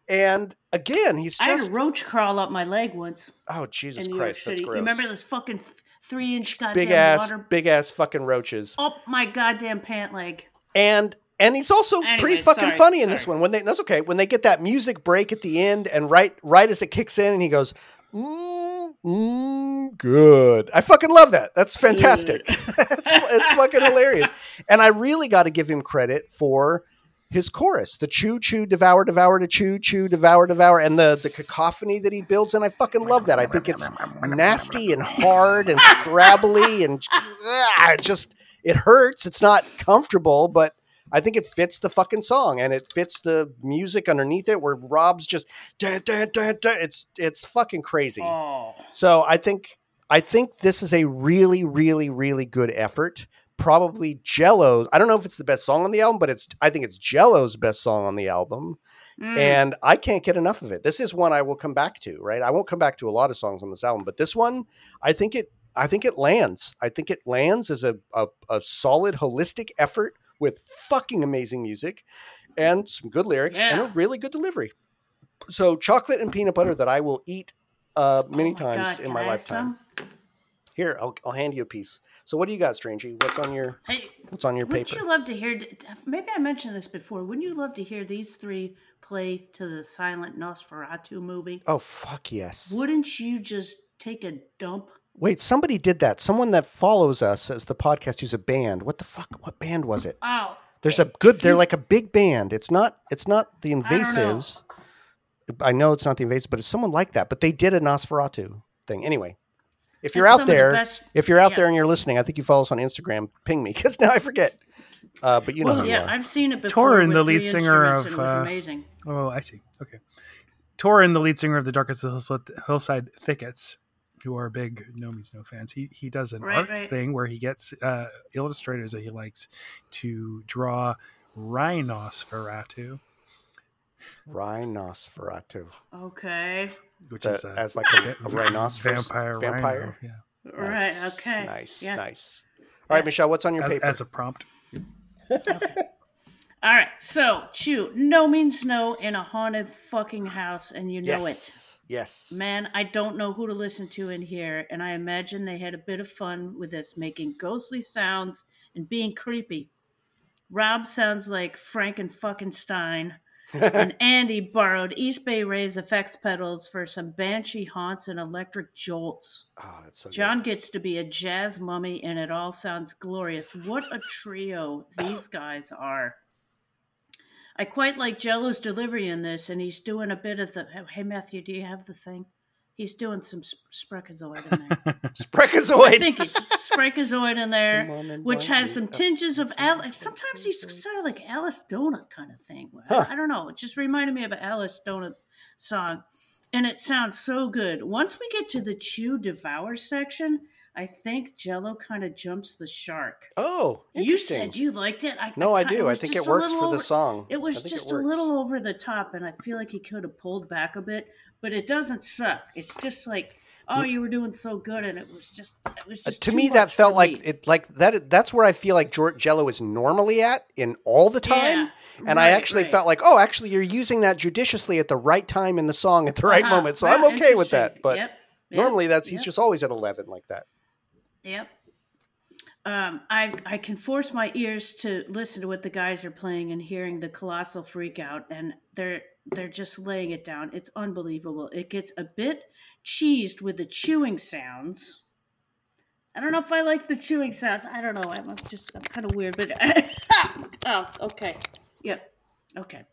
And again, he's I had a roach crawl up my leg once oh Jesus in New York Christ, that's gross. remember this fucking three inch goddamn big ass, water big ass fucking roaches. up my goddamn pant leg? and and he's also pretty fucking sorry, funny in this one. When they that's okay. When they get that music break at the end and right right as it kicks in and he goes mm, mm, good. I fucking love that. That's fantastic. It's, it's fucking hilarious. And i really got to give him credit for his chorus the chew chew devour devour to chew chew devour devour and the the cacophony that he builds and i fucking love that i think it's nasty and hard and scrabbly and ah, just it hurts. It's not comfortable, but I think it fits the fucking song and it fits the music underneath it where Rob's just dun, dun, dun. it's it's fucking crazy. Oh, So I think I think this is a really, really, really good effort. Probably Jello. I don't know if it's the best song on the album, but it's I think it's Jello's best song on the album. Mm. And I can't get enough of it. This is one I will come back to, right? I won't come back to a lot of songs on this album, but this one, I think it I think it lands. I think it lands as a, a, a solid holistic effort with fucking amazing music and some good lyrics and a really good delivery. So chocolate and peanut butter that I will eat uh, many Oh times God, in my lifetime. some? Here, I'll, I'll hand you a piece. So what do you got, Strangey? What's on your Hey, what's on your wouldn't paper? you love to hear? Maybe I mentioned this before. Wouldn't you love to hear these three play to the silent Nosferatu movie? oh fuck yes. Wouldn't you just take a dump? Wait, somebody did that. Someone that follows us as the podcast who's a band. What the fuck? What band was it? Oh, There's a good. They're like a big band. It's not. It's not the don't know. invasives. I know it's not the invasives, but it's someone like that. But they did a Nosferatu thing. Anyway, if you're out some of the there, best- if you're out yeah. there and you're listening, I think you follow us on Instagram. Ping me because now I forget. Uh, but you know well, who you yeah. I've seen it before. Torin, the lead three singer of, it was uh, amazing. Oh, I see. Okay. Torin, the lead singer of the Darkest Hillside, Hillside Thickets, who are big No Means No fans, he he does an Right, art right. thing where he gets uh, illustrators that he likes to draw Rhinosferatu, Rhinosferatu. Okay, which That- is a, as like a, a rhinoceros. vampire. Vampire. Rhino, yeah. right. Nice, Okay. Nice. Yeah. Nice. All right, Michelle. What's on your As, paper? as a prompt. All right. So, Chew, no means no in a haunted fucking house, and you know it. yes. Yes. Man, I don't know who to listen to in here, and I imagine they had a bit of fun with this, making ghostly sounds and being creepy. Rob sounds like Franken fucking Stein, and Andy borrowed East Bay Ray's effects pedals for some banshee haunts and electric jolts. Oh, that's so good. John gets to be a jazz mummy, and it all sounds glorious. What a trio these guys are. I quite like Jello's delivery in this, and he's doing a bit of the. Hey, Matthew, do you have the thing? He's doing some sp- Sprechazoid in there. I think it's Sprechazoid in there, on which has me. some tinges of Alice. Sometimes he's sort of like Alice Donut kind of thing. Huh. I don't know. It just reminded me of an Alice Donut song, and it sounds so good. Once we get to the Chew Devour section, I think Jello kind of jumps the shark. Oh, You said you liked it. I, no, I ki- do. I think it works little for the song. It was just a little over the top, and I feel like he could have pulled back a bit, but it doesn't suck. It's just like, oh, you were doing so good, and it was just, it was Uh, just to too me, that felt like me. it. Like that. That's where I feel like Jello is normally at in all the time. Yeah, and I actually right. felt like, oh, actually, you're using that judiciously at the right time in the song at the right Uh-huh. moment. So I'm okay with that. But Yep, yep, normally, that's he's just always at eleven like that. Yep. Um, I I can force my ears to listen to what the guys are playing and hearing the colossal freak out, and they're they're just laying it down. It's unbelievable. It gets a bit cheesed with the chewing sounds. I don't know if I like the chewing sounds. I don't know. I'm just I'm kind of weird, but oh, okay, yep, okay.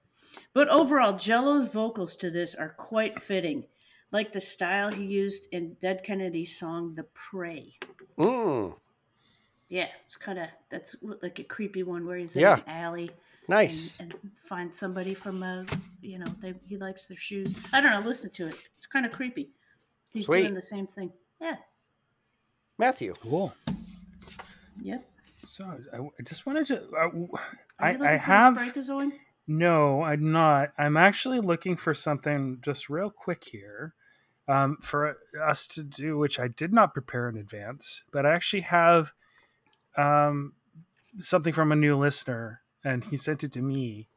But overall, Jello's vocals to this are quite fitting, like the style he used in Dead Kennedy's song "The Prey." Mm, Yeah, it's kind of that's like a creepy one where he's in Yeah. an alley nice. and, and finds somebody from a, you know, they he likes their shoes. I don't know. Listen to it. It's kind of creepy. He's Sweet. doing the same thing. Yeah. Matthew. Cool. Yep. So I, I just wanted to. Uh, I, I have. the No, I'm not. I'm actually looking for something just real quick here um, for us to do, which I did not prepare in advance, but I actually have um, something from a new listener, and he sent it to me,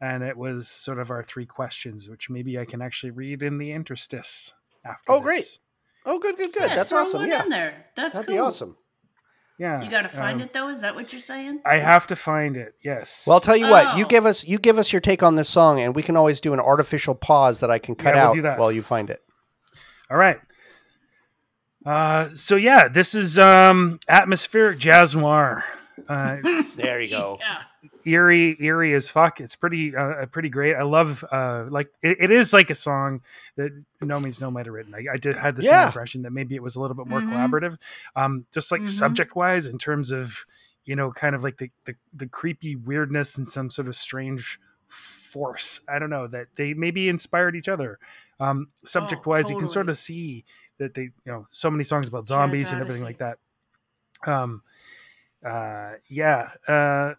and it was sort of our three questions, which maybe I can actually read in the interstice after. Oh, this. great. Oh, good, good, good. Yeah, That's awesome. Yeah, in there. That's that'd cool. be awesome. Yeah, You got to find um, it though. Is that what you're saying? I have to find it. Yes. Well, I'll tell you what. You Oh. give us you give us your take on this song, and we can always do an artificial pause that I can cut Yeah, we'll out do that. while you find it. All right. Uh, so yeah, this is um, atmospheric jazz noir. Uh, There you go. Yeah. Eerie, eerie as fuck. It's pretty, uh, pretty great. I love, uh, like it, it is like a song that No Means No might have written. I, I did had the same Yeah. impression that maybe it was a little bit more Mhm. collaborative, um, just like Mhm. subject wise in terms of you know, kind of like the, the the creepy weirdness and some sort of strange force. I don't know that they maybe inspired each other. Um, subject wise, you can sort of see that they, you know, so many songs about zombies and everything like that. Um, uh, yeah, uh,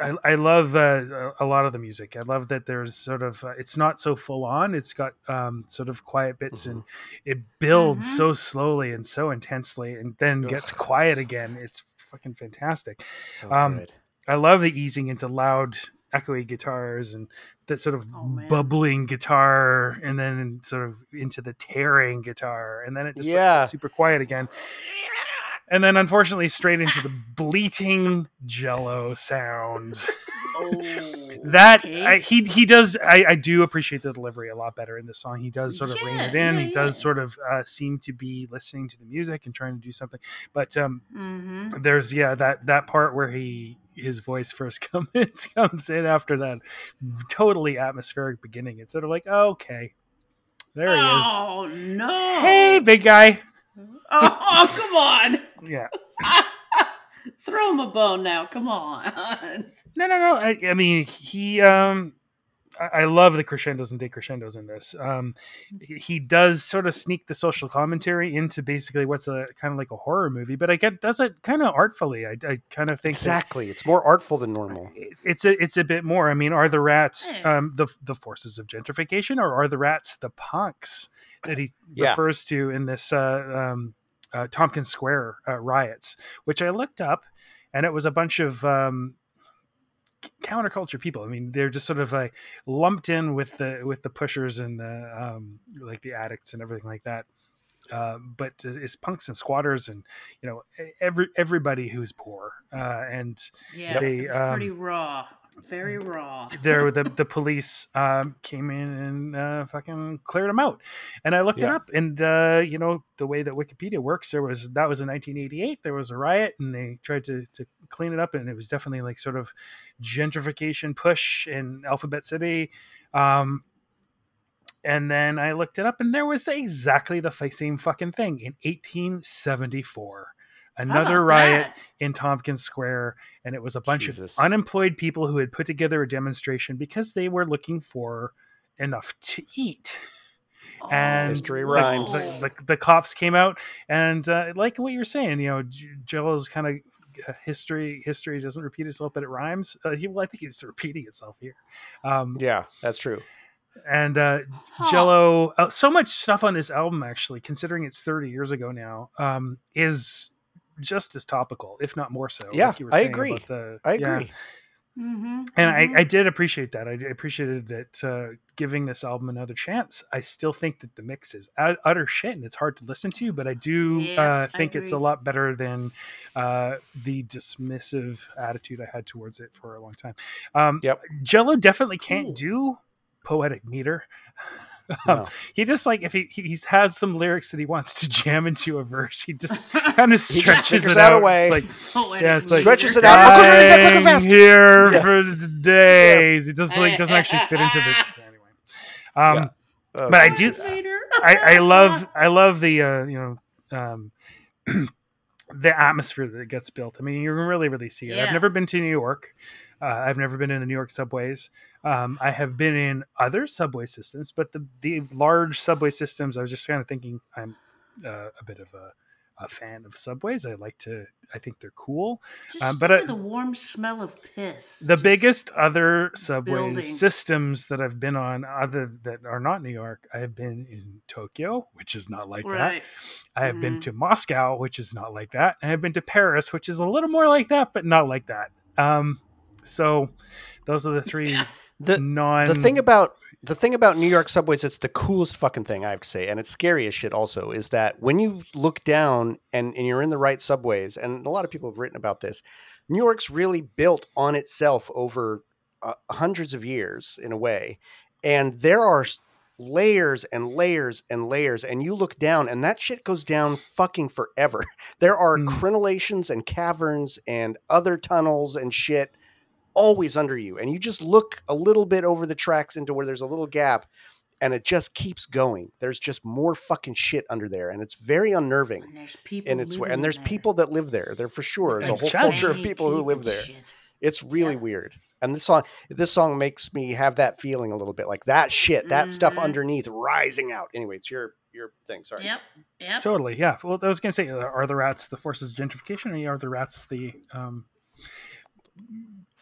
I, I love uh, a lot of the music. I love that there's sort of uh, it's not so full on. It's got um, sort of quiet bits and it builds Mhm. so slowly and so intensely, and then Ugh. gets quiet again. It's fucking fantastic. So Um, good. I love the easing into loud, echoey guitars and that sort of Oh, bubbling guitar, and then sort of into the tearing guitar, and then it just Yeah. gets super quiet again. And then, unfortunately, straight into the bleating Jello sound. Oh, That okay. I, he he does. I, I do appreciate the delivery a lot better in this song. He does sort of rein it in. yeah, he does sort of uh, seem to be listening to the music and trying to do something. But um, hmm there's yeah that that part where he his voice first comes comes in after that totally atmospheric beginning. It's sort of like okay, there he is. Oh no! Hey, big guy. Oh, oh, come on! Yeah. Throw him a bone now. Come on. No, no, no. I, I mean, he. Um, I, I love the crescendos and decrescendos in this. Um, he he does sort of sneak the social commentary into basically what's a kind of like a horror movie, but I get does it kind of artfully. I, I kind of think that Exactly. It's more artful than normal. it's a it's a bit more. I mean, are the rats um, the the forces of gentrification, or are the rats the punks that he Yeah. refers to in this uh, um, uh, Tompkins Square uh, riots? Which I looked up, and it was a bunch of um, counterculture people. I mean, they're just sort of like lumped in with the with the pushers and the um, like the addicts and everything like that. Uh, but it's punks and squatters and you know every everybody who's poor uh, and Yeah, They, it's um, pretty raw. Very raw. there the the police um, came in and uh, fucking cleared them out. And I looked it up, and uh, you know the way that Wikipedia works, there was that was in 1988. There was a riot, and they tried to to clean it up, and it was definitely like sort of gentrification push in Alphabet City. Um, and then I looked it up, and there was exactly the same fucking thing in 1874. Another riot that? in Tompkins Square, and it was a bunch Jesus. of unemployed people who had put together a demonstration because they were looking for enough to eat. And History the- rhymes. The, the, the cops came out, and uh, like what you're saying, you know, J- Jello's kind of uh, history. History doesn't repeat itself, but it rhymes. Uh, he, well, I think it's repeating itself here. Um, Yeah, that's true. And uh, Huh. Jello, uh, so much stuff on this album, actually, considering it's 30 years ago now, um, is just as topical, if not more so. Yeah, you were I agree. about The, I yeah. agree. Mm-hmm. And I, I did appreciate that. I appreciated that uh, giving this album another chance. I still think that the mix is ut- utter shit and it's hard to listen to, but I do Yeah, uh, I think it's a lot better than uh, the dismissive attitude I had towards it for a long time. Um, Yep. Jello definitely can't Cool. do poetic meter. No. Um, he just like if he he has some lyrics that he wants to jam into a verse, he just kind of stretches it out out. a. It's like Yeah, it's like- Stretches it out. Oh, goes go I'm fast. here Yeah. for days. It just like doesn't actually fit into the anyway. Um, Yeah. Oh, but I do- I, I love I love the uh, you know um, the atmosphere that gets built. I mean, you can really really see it. I've never been to New York. Uh, I've never been in the New York subways. Um, I have been in other subway systems, but the the large subway systems, I was just kind of thinking I'm uh, a bit of a, a fan of subways. I like to. I think they're cool. Um, but I- the warm smell of piss. The Just- biggest other subway building. systems that I've been on, other that are not New York, I have been in Tokyo, which is not like that. I have been Mhm. to Moscow, which is not like that, and I've been to Paris, which is a little more like that, but not like that. Um, so those are the three The non. the thing about the thing about New York subways, it's the coolest fucking thing I have to say, and it's scary as shit. Also, is that when you look down and, and you're in the right subways, and a lot of people have written about this. New York's really built on itself over uh, hundreds of years in a way, and there are layers and layers and layers, and you look down, and that shit goes down fucking forever. There are Mm. crenellations and caverns and other tunnels and shit always under you and you just look a little bit over the tracks into where there's a little gap and it just keeps going. There's just more fucking shit under there, and it's very unnerving. And there's people. And it's living and there's there. people that live there. There for sure. There's a whole chuds. culture of people who live there. shit. It's really Yeah. weird. And this song, this song makes me have that feeling a little bit like that shit, that stuff Mhm. underneath rising out. Anyway, it's your your thing. Sorry. Yep. Yep. Totally, yeah. Well, I was gonna say, uh, are the rats the forces of gentrification, or are the rats the um,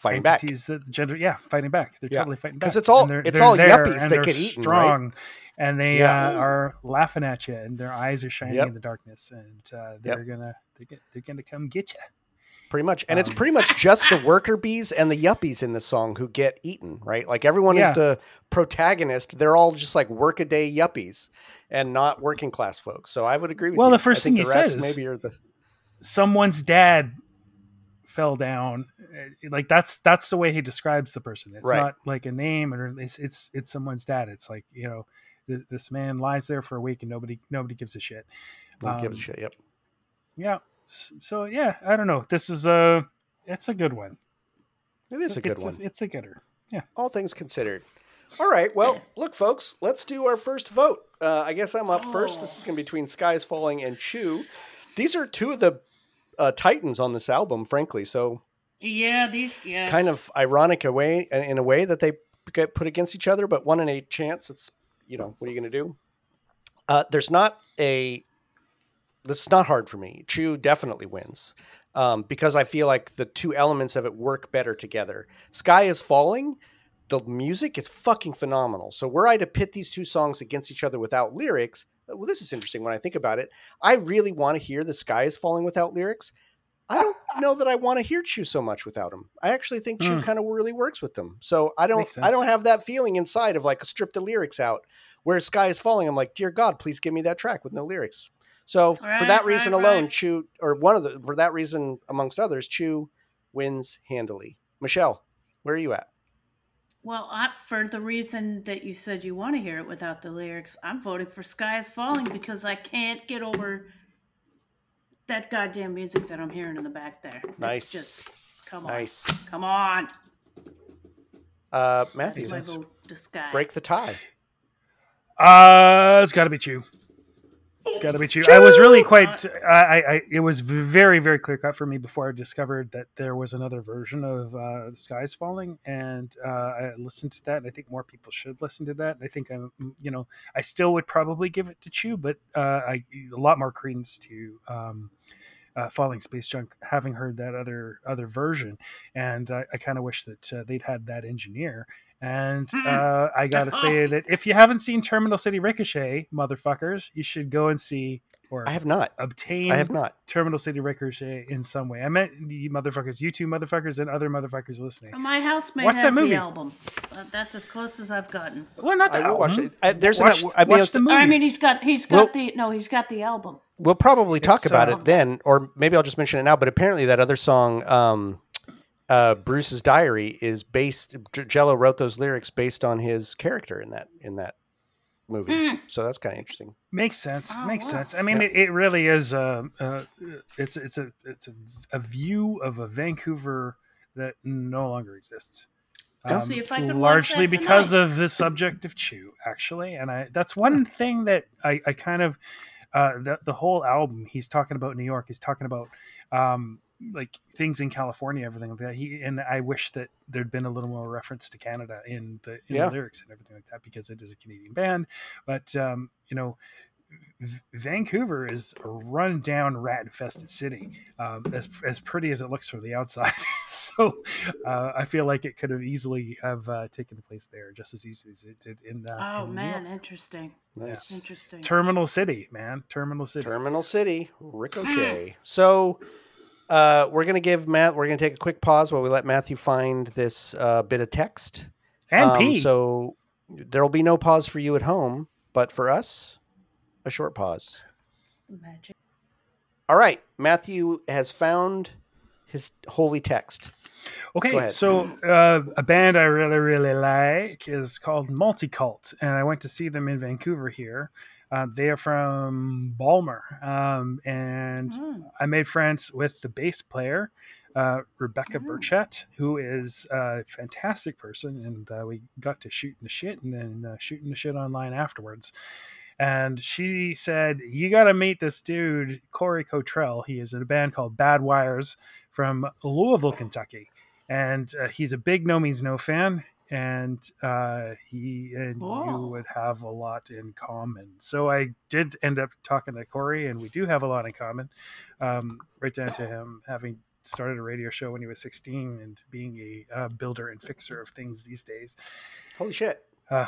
Fighting back. that the gender? Yeah, fighting back. They're Yeah. totally fighting back 'Cause it's all- they're- it's they're all yuppies that get eaten, right? strong, and they Yeah. uh, are laughing at you, and their eyes are shining Yep. in the darkness, and uh, they're gonna they're, gonna- they're gonna come get you. Pretty much. And it's Um, pretty much just the worker bees and the yuppies in the song who get eaten, right? Like everyone Yeah. is the protagonist. They're all just like workaday yuppies and not working class folks. So I would agree with Well, you. the first thing he says- maybe are the Someone's dad fell down. Uh, Like that's that's the way he describes the person. It's Right. not like a name, or it's it's it's someone's dad. It's like you know, th- this man lies there for a week and nobody nobody gives a shit. don't give a Um, shit. Yep. Yeah. So yeah, I don't know. This is a it's a good one. It is a good it's one. it's a gooder. Yeah. All things considered. All right. Well, look, folks, let's do our first vote. Uh, I guess I'm up first. This is going to be between Skies Falling and Chew. These are two of the uh, titans on this album, frankly. So Yeah. These. Yes. kind of ironic way, in a way that they get put against each other, but one in eight chance. It's you know what are you going to do? Uh, there's not a. This is not hard for me. Chew definitely wins um, because I feel like the two elements of it work better together. Sky is falling. The music is fucking phenomenal. So were I to pit these two songs against each other without lyrics, well, this is interesting when I think about it. I really want to hear "The Sky Is Falling" without lyrics. I don't know that I want to hear Chew so much without them. I actually think Chew Hmm. kind of really works with them. So I don't I don't have that feeling inside of like strip the lyrics out. Whereas Sky is Falling, I'm like, dear God, please give me that track with no lyrics. So for that reason right, alone, right. Chew or one of the for that reason amongst others, Chew wins handily. Michelle, where are you at? Well, I, for the reason that you said you want to hear it without the lyrics, I'm voting for "Sky Is Falling" because I can't get over that goddamn music that I'm hearing in the back there. It's Nice. just come on, Nice. come on. Uh, Matthew, My sense. vote to Sky. break the tie. Uh, it's got to be Chew. It's got to be Chew. I was really quite. I, I, I it was very, very clear cut for me before I discovered that there was another version of uh, "The Skies Falling," and uh, I listened to that. And I think more people should listen to that. I think I'm, you know, I still would probably give it to Chew, but uh, I a lot more credence to. Um, uh, falling space junk having heard that other other version and i, I kind of wish that uh, they'd had that engineer and uh, i gotta say that if you haven't seen terminal city ricochet motherfuckers you should go and see or I have not. obtained. I have not. terminal city ricochet in some way i meant you motherfuckers you two motherfuckers and other motherfuckers listening My housemate Watch that has movie. the album. Uh, that's as close as I've gotten. well not the I will watch it. I, there's watch, an. I mean, watch the movie I mean, he's got he's got Well- the no, he's got the album. We'll probably talk It's, about uh, it then, or maybe I'll just mention it now. But apparently, that other song, um, uh, Bruce's Diary, is based. Jello wrote those lyrics based on his character in that in that movie. So that's kind of interesting. Makes sense. Oh, Makes wow. sense. I mean, Yeah. it, it really is. A, uh, it's it's a it's a, a view of a Vancouver that no longer exists. Um, see if I can largely because tonight. of the subject of Chew, actually, and I that's one thing that I, I kind of uh, the the whole album. He's talking about New York. He's talking about um, like things in California, everything like that. He and I wish that there'd been a little more reference to Canada in the in Yeah. the lyrics and everything like that because it is a Canadian band. But um, you know, V- Vancouver is a run-down, rat-infested city, um, as as pretty as it looks from the outside. so uh, I feel like it could have easily have uh, taken place there just as easily as it did in. Uh, Oh in New man, York. interesting, Nice. interesting. Terminal City, man, Terminal City. Terminal City, Ricochet. so uh, we're gonna give Matt. We're gonna take a quick pause while we let Matthew find this uh, bit of text. and Um, P. So there will be no pause for you at home, but for us, a short pause. Magic. All right, Matthew has found his holy text. Okay, so uh, a band I really, really like is called Multicult, and I went to see them in Vancouver here. Uh, they are from Balmer, um, and Hmm. I made friends with the bass player, uh, Rebecca Burchett, who is a fantastic person, and uh, we got to shooting the shit and then uh, shooting the shit online afterwards. And she said, "You got to meet this dude, Corey Cottrell. He is in a band called Bad Wires from Louisville, Kentucky, and uh, he's a big No Means No fan." And uh, he and you would have a lot in common. So I did end up talking to Corey, and we do have a lot in common. Um, right down to him having started a radio show when he was 16 and being a uh, builder and fixer of things these days. Holy shit. Uh,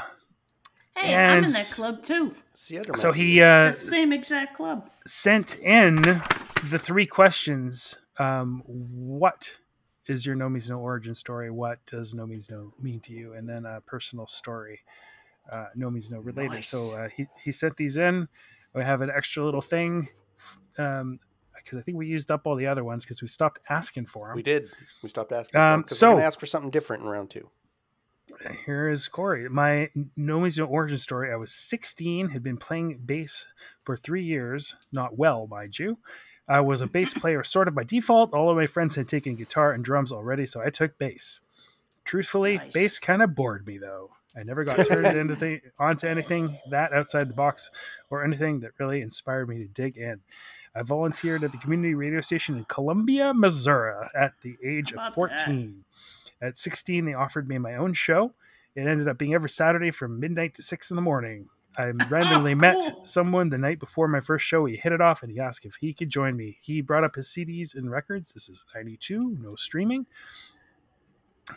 Hey, I'm in that club too. It's the other so he uh, The same exact club. sent in the three questions. Um, what is your No Means No origin story? What does No Means No mean to you? And then a personal story. Uh, no Means No related. Nice. So uh, he, he sent these in. We have an extra little thing um, because I think we used up all the other ones because we stopped asking for them. We did. We stopped asking. Um, for because so- we're ask for something different in round two. Here is Corey. My No Means No origin story. I was 16, had been playing bass for three years, not well, mind you. I was a bass player sort of by default. All of my friends had taken guitar and drums already, so I took bass. Truthfully, Nice. bass kind of bored me though. I never got turned into th- onto anything that outside the box or anything that really inspired me to dig in. I volunteered at the community radio station in Columbia, Missouri at the age of about that? 14. At 16, they offered me my own show. It ended up being every Saturday from midnight to 6 in the morning. I randomly Oh, met cool. someone the night before my first show. We hit it off and he asked if he could join me. He brought up his CDs and records. This is 92, no streaming.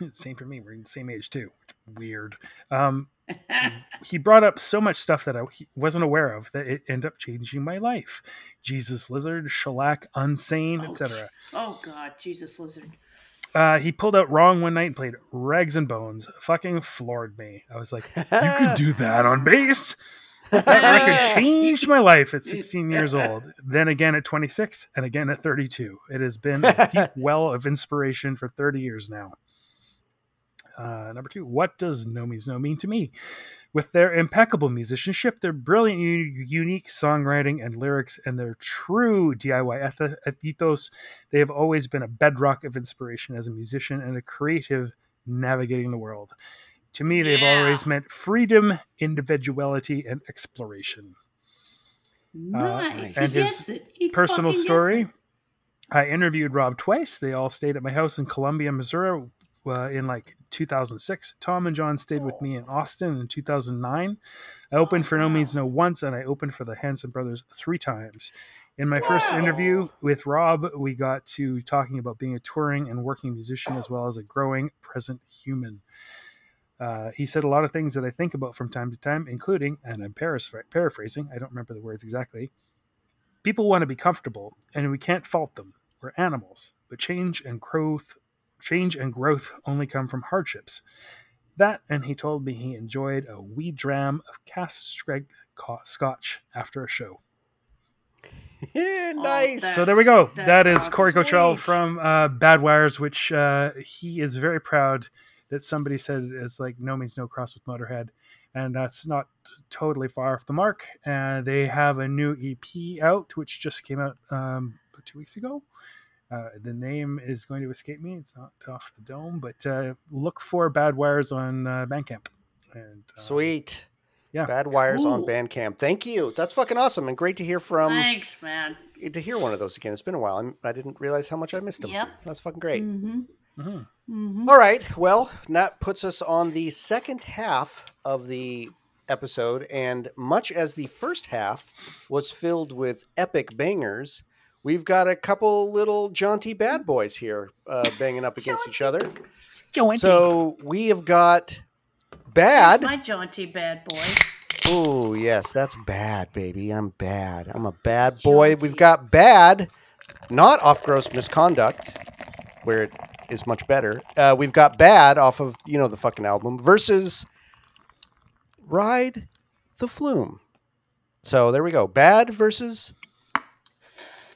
Same for me. We're in the same age too. Weird. Um, he brought up so much stuff that I wasn't aware of that it ended up changing my life. Jesus Lizard, Shellac, Unsane, etc. Oh God, Jesus lizard. Uh, he pulled out wrong one night and played Rags and Bones. Fucking floored me. I was like, you could do that on bass. That record changed my life at 16 years old. Then again at 26 and again at 32. It has been a deep well of inspiration for 30 years now. Uh, number two, what does No Means No mean to me? With their impeccable musicianship, their brilliant, unique songwriting and lyrics, and their true DIY ethos, they have always been a bedrock of inspiration as a musician and a creative navigating the world. To me, they've Yeah. always meant freedom, individuality, and exploration. Nice. Uh, and his gets it. He Personal story. I interviewed Rob twice. They all stayed at my house in Columbia, Missouri, uh, in like 2006. Tom and John stayed with me in Austin in 2009. I opened for No Means No once, and I opened for the Hanson Brothers three times. In my first interview with Rob, we got to talking about being a touring and working musician as well as a growing present human. Uh, he said a lot of things that I think about from time to time, including, and I'm paraphrasing, I don't remember the words exactly. People want to be comfortable, and we can't fault them. We're animals, but change and growth, change and growth only come from hardships. That, and he told me he enjoyed a wee dram of cask strength scotch after a show. nice. that- So there we go. That's That is awesome. Corey Cottrell Sweet. from uh, Bad Wires, which uh, he is very proud that somebody said is like no means no cross with Motorhead, and that's not totally far off the mark. Uh, they have a new EP out, which just came out um, about two weeks ago. Uh, the name is going to escape me. It's not off the dome, but uh, look for Bad Wires on uh, Bandcamp. And uh, Sweet. yeah. Bad wires on Bandcamp. Thank you. That's fucking awesome and great to hear from Thanks, man. to hear one of those again. It's been a while. I'm, I didn't realize how much I missed them. Yep. That's fucking great. Mm-hmm. Mhm. Mm-hmm. All right. Well, that puts us on the second half of the episode. And much as the first half was filled with epic bangers, we've got a couple little jaunty bad boys here uh, banging up against each other. So we have got bad. My jaunty bad boy. Oh, yes, that's bad, baby. I'm bad. I'm a bad boy. Jaunty. We've got bad, not off gross misconduct, where it is much better. Uh, we've got bad off of, you know, the fucking album versus Ride the Flume. So there we go. Bad versus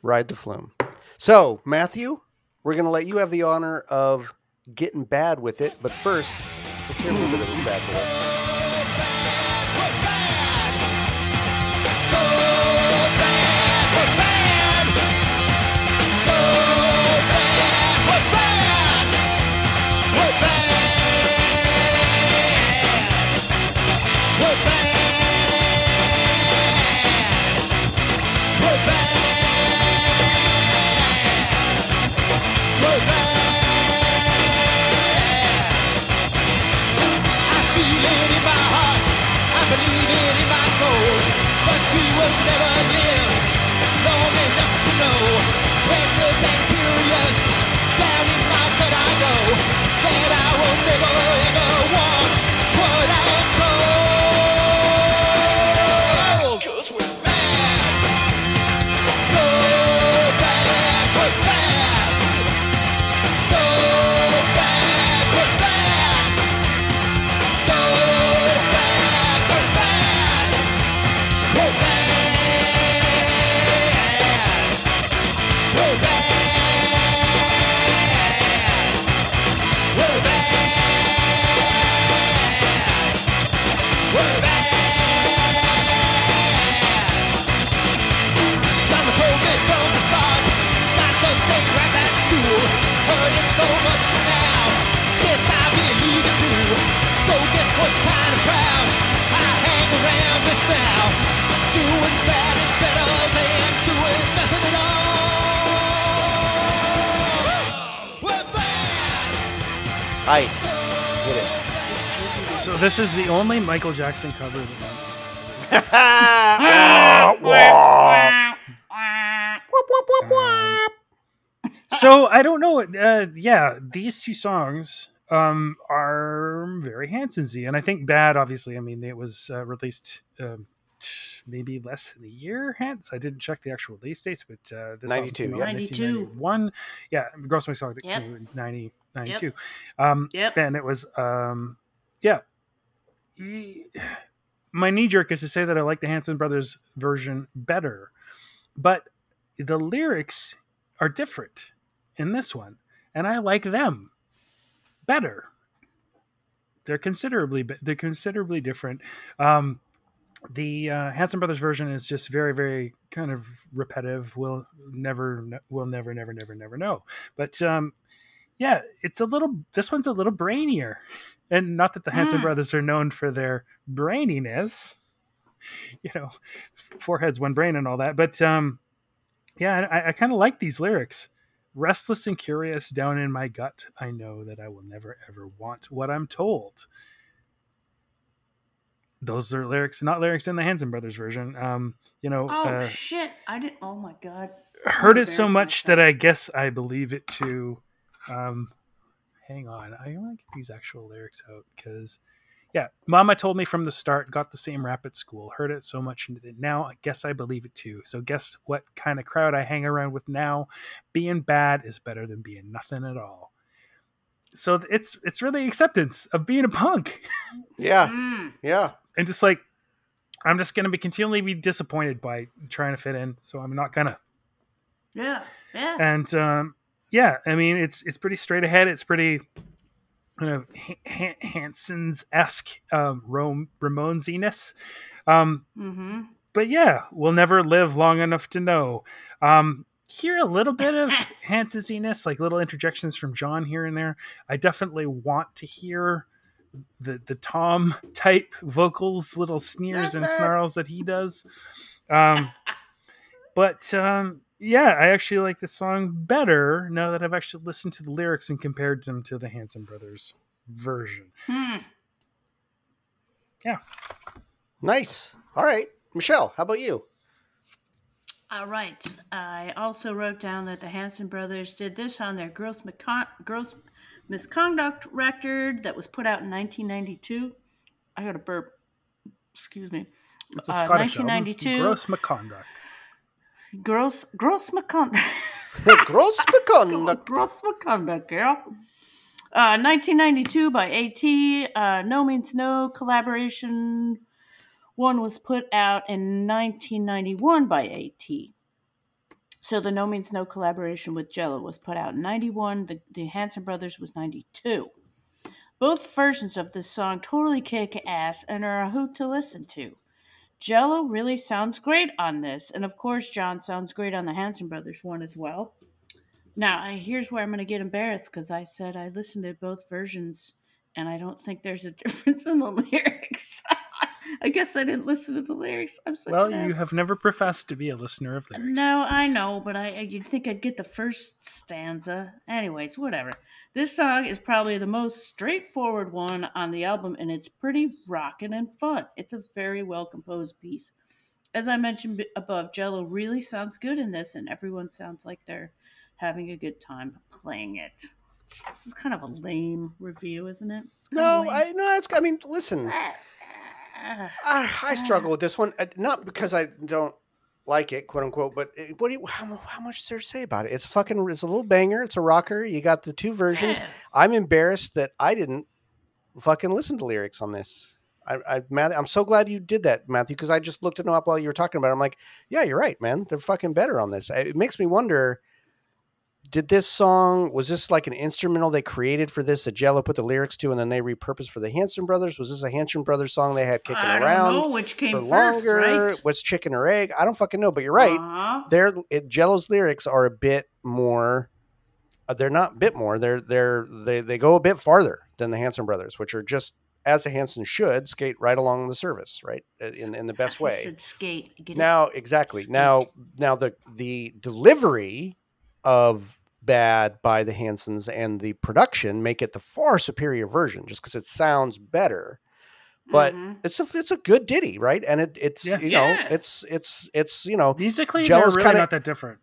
Ride the Flume. So, Matthew, we're going to let you have the honor of getting bad with it. But first, let's hear a little bit of this bad boy. I get it. So this is the only Michael Jackson cover that so I don't know. Uh, yeah, these two songs um, are very Hansonsy, and I think "Bad." Obviously, I mean it was uh, released um, maybe less than a year hence. I didn't check the actual release dates, but uh, this album 92, came out yeah. 92. 1991. Yeah, the Gross Mix song that Yep. came out in 90, 92. Um, Yep. and it was um, yeah. My knee jerk is to say that I like the Hanson Brothers version better, but the lyrics are different in this one, and I like them better. They're considerably they're considerably different. Um, the uh, Hanson Brothers version is just very very kind of repetitive. We'll never we'll never never never never know. But um, yeah, it's a little. This one's a little brainier, and not that the Hanson Mm. brothers are known for their braininess. You know, four heads, one brain, and all that. But um, yeah, I, I kind of like these lyrics. Restless and curious down in my gut, I know that I will never ever want what I'm told. Those are lyrics, not lyrics in the Hanson brothers version. Um, you know, Oh uh, shit! I didn't. Oh my god. heard it so much myself. that I guess I believe it too. Um, hang on, I want to get these actual lyrics out because, yeah, Mama told me from the start. Got the same rap at school. Heard it so much, and now I guess I believe it too. So guess what kind of crowd I hang around with now? Being bad is better than being nothing at all. So it's it's really acceptance of being a punk, Yeah, Mm. yeah. and just like I'm just gonna be continually be disappointed by trying to fit in. So I'm not gonna. Yeah. Yeah. and um, yeah, I mean it's it's pretty straight ahead. It's pretty kind of Han- Hanson's esque um, Rom- Ramonesiness. Um, mm-hmm. but yeah, we'll never live long enough to know. Um, hear a little bit of Hansonsiness, like little interjections from John here and there. I definitely want to hear the the Tom type vocals, little sneers and snarls that he does. Um, but um, yeah, I actually like the song better now that I've actually listened to the lyrics and compared them to the Hanson Brothers version. Hmm. Yeah. Nice. All right, Michelle. How about you? All right. I also wrote down that the Hanson brothers did this on their gross, Miscon- gross misconduct record that was put out in 1992. I got a burp. Excuse me. It's a Uh, Scottish 1992. album. Gross misconduct. Gross, gross misconduct. Gross misconduct. gross misconduct, girl. Uh, 1992 by AT. Uh, no Means No collaboration. One was put out in 1991 by AT. So the No Means No collaboration with Jello was put out in 91. The, the Hanson Brothers was 92. Both versions of this song totally kick ass and are a hoot to listen to. Jello really sounds great on this, and of course, John sounds great on the Hanson Brothers one as well. Now, here's where I'm going to get embarrassed because I said I listened to both versions, and I don't think there's a difference in the lyrics. I guess I didn't listen to the lyrics. I'm such Well, an you ass. have never professed to be a listener of lyrics. No, I know, but I, I you'd think I'd get the first stanza. Anyways, whatever. This song is probably the most straightforward one on the album, and it's pretty rockin' and fun. It's a very well composed piece. As I mentioned above, Jello really sounds good in this, and everyone sounds like they're having a good time playing it. This is kind of a lame review, isn't it? No, lame. I no. It's. I mean, listen. Ah. I, I struggle with this one, uh, not because I don't like it, quote unquote, but what do you, how, how much is there to say about it? It's a fucking, it's a little banger. It's a rocker. You got the two versions. I'm embarrassed that I didn't fucking listen to lyrics on this. I, I, Matthew, I'm so glad you did that, Matthew, because I just looked it up while you were talking about it. I'm like, yeah, you're right, man. They're fucking better on this. It makes me wonder. Did this song was this like an instrumental they created for this that Jello put the lyrics to and then they repurposed for the Hanson brothers? Was this a Hanson brothers song they had kicking I around? don't know which came for first, longer. right? What's chicken or egg? I don't fucking know, but you're right. Uh-huh. Their it, Jello's lyrics are a bit more. Uh, they're not a bit more. They're they're they they go a bit farther than the Hanson brothers, which are just as the Hanson should skate right along the service, right in in the best way. skate. Now, exactly. Skate. Now, now the the delivery of bad by the Hansons and the production make it the far superior version just because it sounds better. But Mhm. it's a it's a good ditty, right? And it it's Yeah. you know Yeah. it's it's it's you know Musically, Jello's they're really kinda- not that different.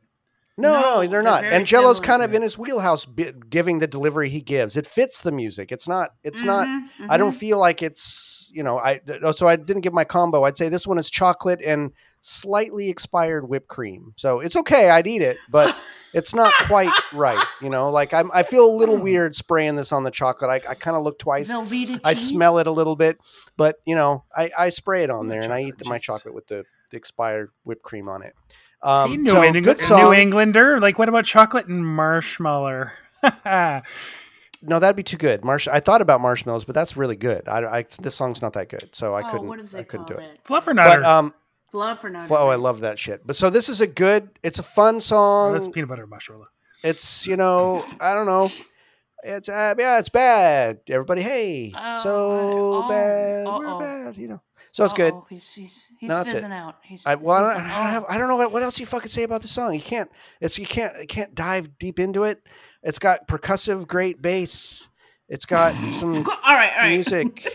no, no, No, they're they're not. And Jello's kind of in his wheelhouse, bi- giving the delivery he gives. It fits the music. It's not. It's not. Mhm, I don't mhm. feel like it's you know. I oh, so I didn't give my combo. I'd say this one is chocolate and slightly expired whipped cream. So it's okay. I'd eat it, but it's not quite right. You know, like I'm. I feel a little Hmm. weird spraying this on the chocolate. I, I kind of look twice. Velveeta I cheese? smell it a little bit, but you know, I, I spray it on there and I eat the, my chocolate with the, the expired whipped cream on it. Um, Hey, New, so England- good New. Englander. Like, what about chocolate and marshmallow? No, that'd be too good. Marsh. I thought about marshmallows, but that's really good. I, I this song's not that good, so I oh, couldn't. I couldn't do it. that? Fluffernutter. But um, Fluff or not? Flo- oh, I love that shit. But so this is a good. It's a fun Oh, song. that's peanut butter and marshmallow. it's you know I don't know. It's uh, yeah, it's bad. Everybody, hey, Oh, so I- bad. oh, We're bad. You know. So it's good. Uh-oh, He's he's he's No, that's it. fizzing out. He's, I, well, I don't, I don't, have, I don't know what, what else you fucking say about the song. You can't. It's you can't. You can't dive deep into it. It's got percussive, great bass. It's got some all right, all right. music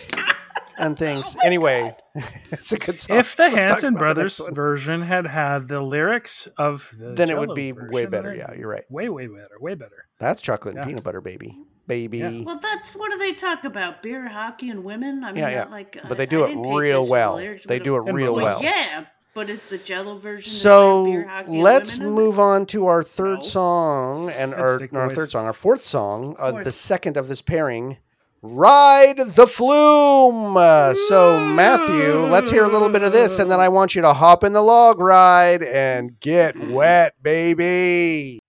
and Oh things. anyway, it's a good song. If the Let's Hanson about the Brothers version had had the lyrics of the then it would Jell-O be way better. Yeah, you're right. way way better, way better. That's chocolate and peanut butter, baby, baby. Yeah. Well, that's what do they talk about? Beer, hockey, and women. I mean, Yeah, yeah. like. But they do I it didn't real well. the They do it real both. well. Yeah, but is the Jello version? So beer, hockey, let's women move on to our third No. song and Let's our, our third song, our fourth song, uh, the second of this pairing. Ride the flume. So Matthew, let's hear a little bit of this, and then I want you to hop in the log ride and get wet, baby.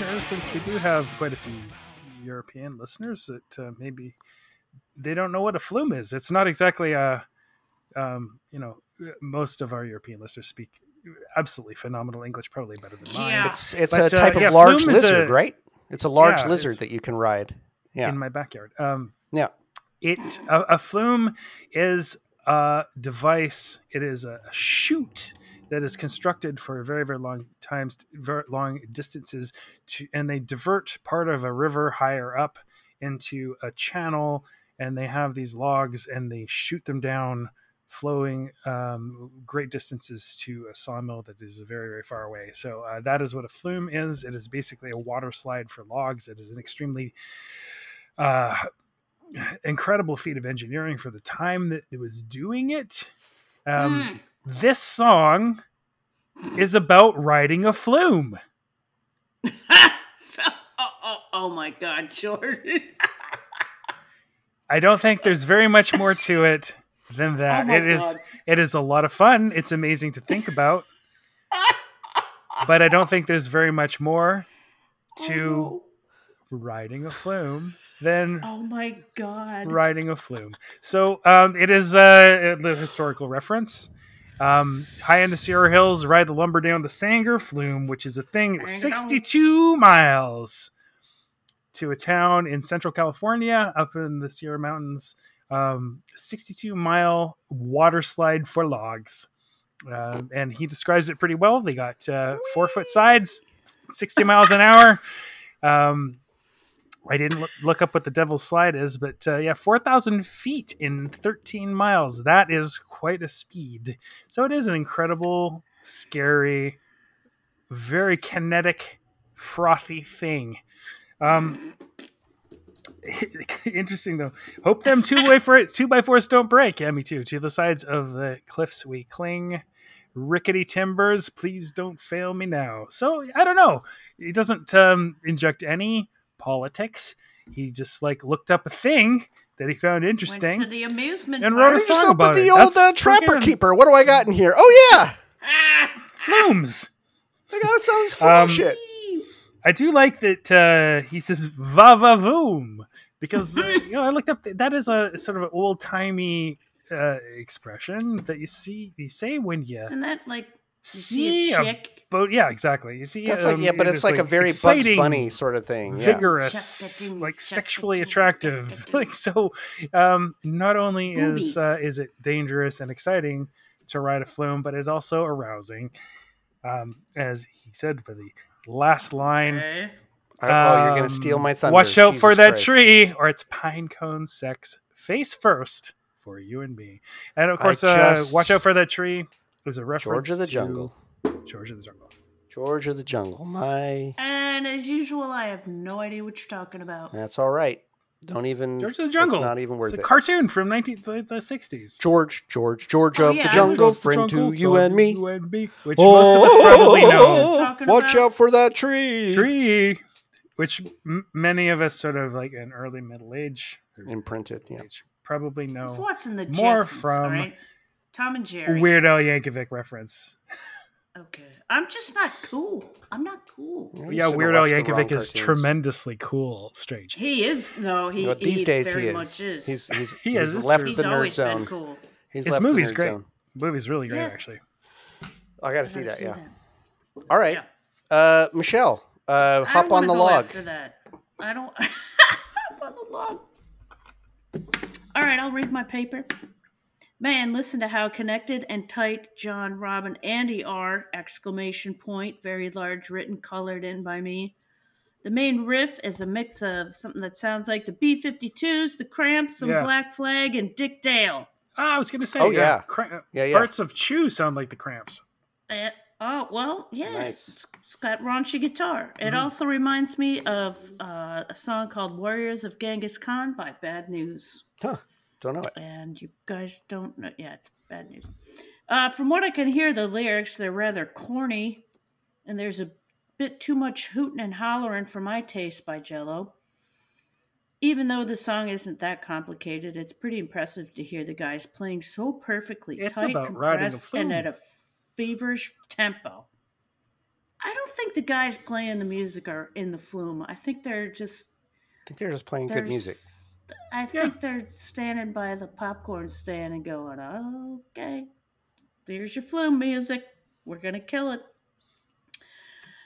Listeners, since we do have quite a few European listeners, that uh, maybe they don't know what a flume is. It's not exactly a, um, you know, most of our European listeners speak absolutely phenomenal English, probably better than mine. Yeah. It's it's But, a uh, type yeah, of large lizard, a- right? It's a large Yeah, lizard that you can ride. Yeah, in my backyard. Um, yeah. it a, a flume is a device. It is a chute that is constructed for very very long times, very long distances, to, and they divert part of a river higher up into a channel, and they have these logs, and they shoot them down. Flowing um, great distances to a sawmill that is very, very far away. So, uh, that is what a flume is. It is basically a water slide for logs. It is an extremely uh, incredible feat of engineering for the time that it was doing it. Um, This song is about riding a flume. so, oh, oh, oh my God, Jordan. I don't think there's very much more to it than that. Oh it is God. it is a lot of fun. It's amazing to think about. but I don't think there's very much more Oh, to no. riding a flume than Oh my god. riding a flume. So um, it is uh, a historical reference. Um, high in the Sierra Hills, ride the lumber down the Sanger Flume, which is a thing. It was 62 miles to a town in Central California, up in the Sierra Mountains. Um, 62 mile water slide for logs. Um and he describes it pretty well. They got uh, four foot sides, 60 miles an hour. Um, I didn't look, up what the Devil's Slide is, but uh, yeah, 4,000 feet in 13 miles. That is quite a speed. So it is an incredible, scary, very kinetic, frothy thing. Um, interesting though. Hope them two by four two by fours don't break. Yeah, me too. To the sides of the cliffs we cling. Rickety timbers, please don't fail me now. So I don't know. He doesn't um, inject any politics. He just like looked up a thing that he found Went interesting. to the amusement And park. wrote a song open about the it. old uh, trapper keeper. What do I got in here? Oh yeah, Ah! Flumes. I got some of this flume Um, shit. I do like that uh, he says "va va voom" because uh, you know I looked up that is a sort of an old timey uh, expression that you see you say when you Isn't that like you see see a a chick? boat. Yeah, exactly. You see, That's um, like yeah, but it it's is, like, a very Bugs Bunny sort of thing. Yeah. vigorous, like sexually attractive. Like so, um, not only is uh, is it dangerous and exciting to ride a flume, but it's also arousing. Um, as he said for the last line. Okay. I- oh, you're gonna Um, steal my thunder. Watch out for that Christ. tree, or it's pine cone sex face first for you and me. And of I course, uh, watch out for that tree is a reference George of the to Jungle. George of the Jungle. George of the Jungle. My, And as usual, I have no idea what you're talking about. that's all right. Don't even. George of the Jungle. It's not even worth it. It's a it. cartoon from 19 the, the 60s. George, George, George Oh, of yeah, the Jungle, was- friend Jungle, to you and me. You and me, which most of us oh! probably know. Talking Watch about- out for that tree. Tree, which m- many of us sort of like in early middle age, or Imprinted. Yeah. age probably I was know. watching the More Jetsons, from all right? Tom and Jerry. Weird Al Yankovic reference. Okay, I'm just not cool. I'm not cool. You yeah, should've Weird Al watched the wrong Yankovic is cartoons. tremendously cool. Strange. He is no, he, But these he days very he is. much is. He's he's, He he's is, left true. He's the nerd zone. cool. He's His left movie's the nerd zone. This movie's great. zone. Movie's really great, Yeah. actually. I got to see that. see Yeah. that. All right. Uh, Michelle, uh, hop on the log. After that, I don't. hop on the log. All right, I'll read my paper. Man, listen to how connected and tight John, Rob, and Andy are! Exclamation point. Very large, written, colored in by me. The main riff is a mix of something that sounds like the B-52s, the Cramps, some Yeah. Black Flag, and Dick Dale. Ah, I was gonna say. Oh, yeah. cra- uh, Yeah, yeah. Parts of Chew sound like the Cramps. Uh, oh well, yeah. Nice. It's, it's got raunchy guitar. It Mm-hmm. also reminds me of uh, a song called "Warriors of Genghis Khan" by Bad News. Huh. Don't know it. And you guys don't know? Yeah, it's Bad News. Uh, from what I can hear, the lyrics they're rather corny, and there's a bit too much hooting and hollering for my taste by Jello. Even though the song isn't that complicated, it's pretty impressive to hear the guys playing so perfectly, It's tight, about compressed, and at a feverish tempo. I don't think the guys playing the music are in the flume. I think they're just I think they're just playing they're good music. S- I think they're standing by the popcorn stand and going, "Okay, there's your flume music. We're gonna kill it."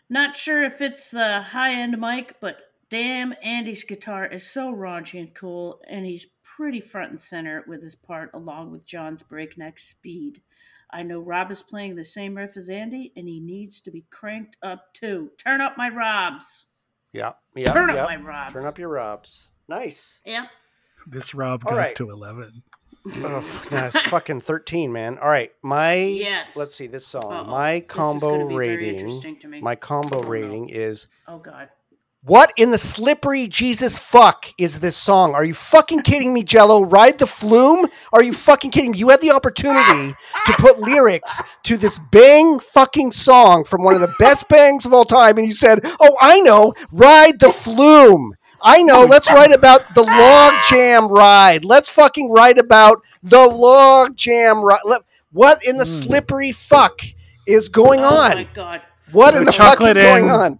Not sure if it's the high end mic, but damn, Andy's guitar is so raunchy and cool, and he's pretty front and center with his part, along with John's breakneck speed. I know Rob is playing the same riff as Andy, and he needs to be cranked up too. Turn up my Robs. Yeah. Yeah. Turn up yeah. my Robs. Turn up your Robs. Nice. Yeah. This Rob All goes right. to 11. oh, that's fucking 13, man. All right. My Yes. let's see this song. Uh-oh. My This is combo gonna very rating. interesting to me. My combo Oh, no. rating is Oh God. What in the slippery Jesus fuck is this song? Are you fucking kidding me, Jello? Ride the flume? Are you fucking kidding me? You had the opportunity to put lyrics to this bang fucking song from one of the best bangs of all time, and you said, Oh, I know, ride the flume. I know, let's write about the log jam ride. Let's fucking write about the log jam ride. What in the hmm. slippery fuck is going oh on? my God. What in the fuck is chocolate going on?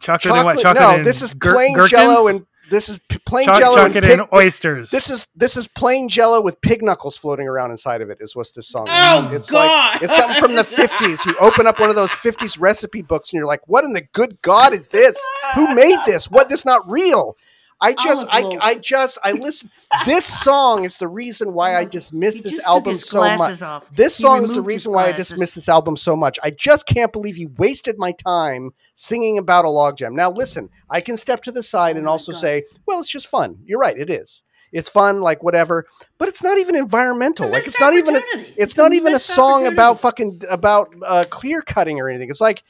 chocolate, and what? Chocolate no, and this is plain gherkins? Jello and this is plain Cho- Jello and, chocolate pig, and oysters. This is this is plain Jello with pig knuckles floating around inside of it. Is what this song is. Oh, it's God. like it's something from the fifties. You open up one of those fifties recipe books and you're like, "What in the good God is this? Who made this? What? This not real." I just, I. I just, I listen. This song is the reason why I dismissed He this album so much. off. This He song is the reason why I dismissed this album so much. I just can't believe you wasted my time singing about a logjam. Now, listen, I can step to the side Oh and also God. say, well, it's just fun. You're right, it is. It's fun, like whatever, but it's not even environmental. It's like it's not even a, it's, It's not even a song about fucking about uh, clear cutting or anything. It's like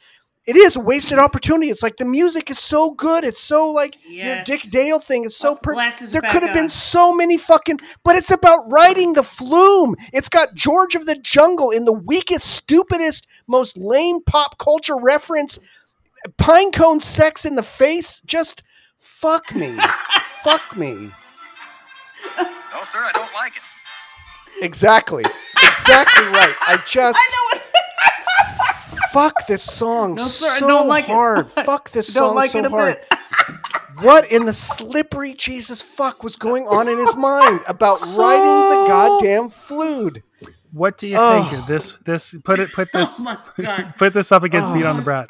it is a wasted opportunity. It's like the music is so good. It's so like Yes. the Dick Dale thing is so Oh, per- there could have been so many fucking but it's about riding the flume it's got george of the jungle in the weakest stupidest most lame pop culture reference pinecone sex in the face just fuck me fuck me No, sir, I don't like it. exactly exactly right i just I know it. Fuck this song No, sir, I so don't like it. hard fuck this Don't song like so it a hard bit. what in the slippery Jesus fuck was going on in his mind about writing the goddamn flute? what do you Oh. think of this? This put it put this Oh put this up against Beat on the Brat.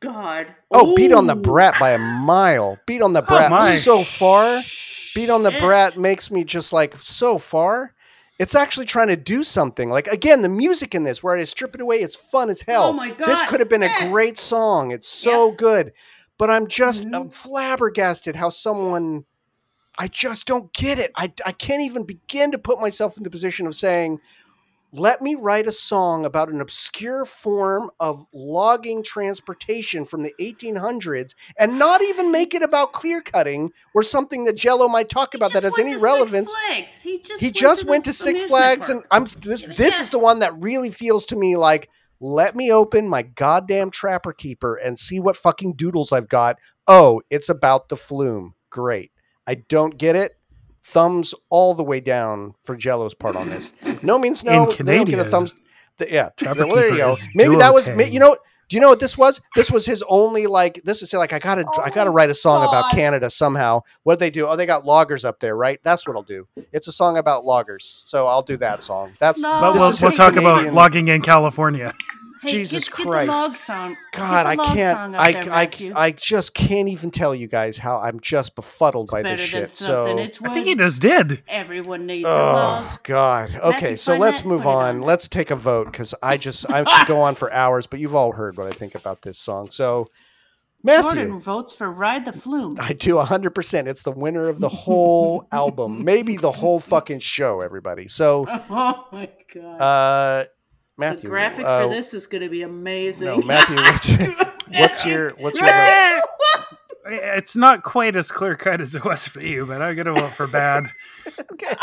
God. Oh, beat on the brat by a mile. Beat on the oh brat my. so far. Beat on the Shit. brat makes me just like so far. It's actually trying to do something. Like again, the music in this, where I strip it away, it's fun as hell. Oh my god! This could have been a great song. It's so good. But I'm just Mhm. I'm flabbergasted how someone I just don't get it. I, I can't even begin to put myself in the position of saying, let me write a song about an obscure form of logging transportation from the 1800s and not even make it about clear cutting or something that Jello might talk about that has any relevance. Flags. He just He went just to went to Six Flags park. and I'm this this Yeah. is the one that really feels to me like let me open my goddamn trapper keeper and see what fucking doodles I've got. Oh, it's about the flume. Great. I don't get it. Thumbs all the way down for Jello's part on this. No means no. In They don't get a thumbs. The, yeah. Trapper well, there you go. Maybe that was. duo-okay. You know. Do you know what this was? This was his only like. This is like I gotta. Oh I gotta oh write a song about Canada somehow. What do they do? Oh, they got loggers up there, right? That's what I'll do. It's a song about loggers, so I'll do that song. That's No. But we'll, we'll talk Canadian- about logging in California. Hey, Jesus get, Get Christ. the log song. God, Get I log can't. song I, there, I, Matthew. I just can't even tell you guys how I'm just befuddled by this shit. something. So, It's I think he just did. everyone needs a log. oh God. Okay, so let's that, move on on. Let's take a vote because I just I could go on for hours, but you've all heard what I think about this song. So, Matthew. Jordan votes for Ride the Flume. I do 100%. It's the winner of the whole album, maybe the whole fucking show, everybody. So, Oh my god. uh, Matthew. the graphic uh, for this is going to be amazing. No, Matthew, what's, what's your what's your? It's not quite as clear cut as it was for you, but I'm gonna vote for bad. Okay.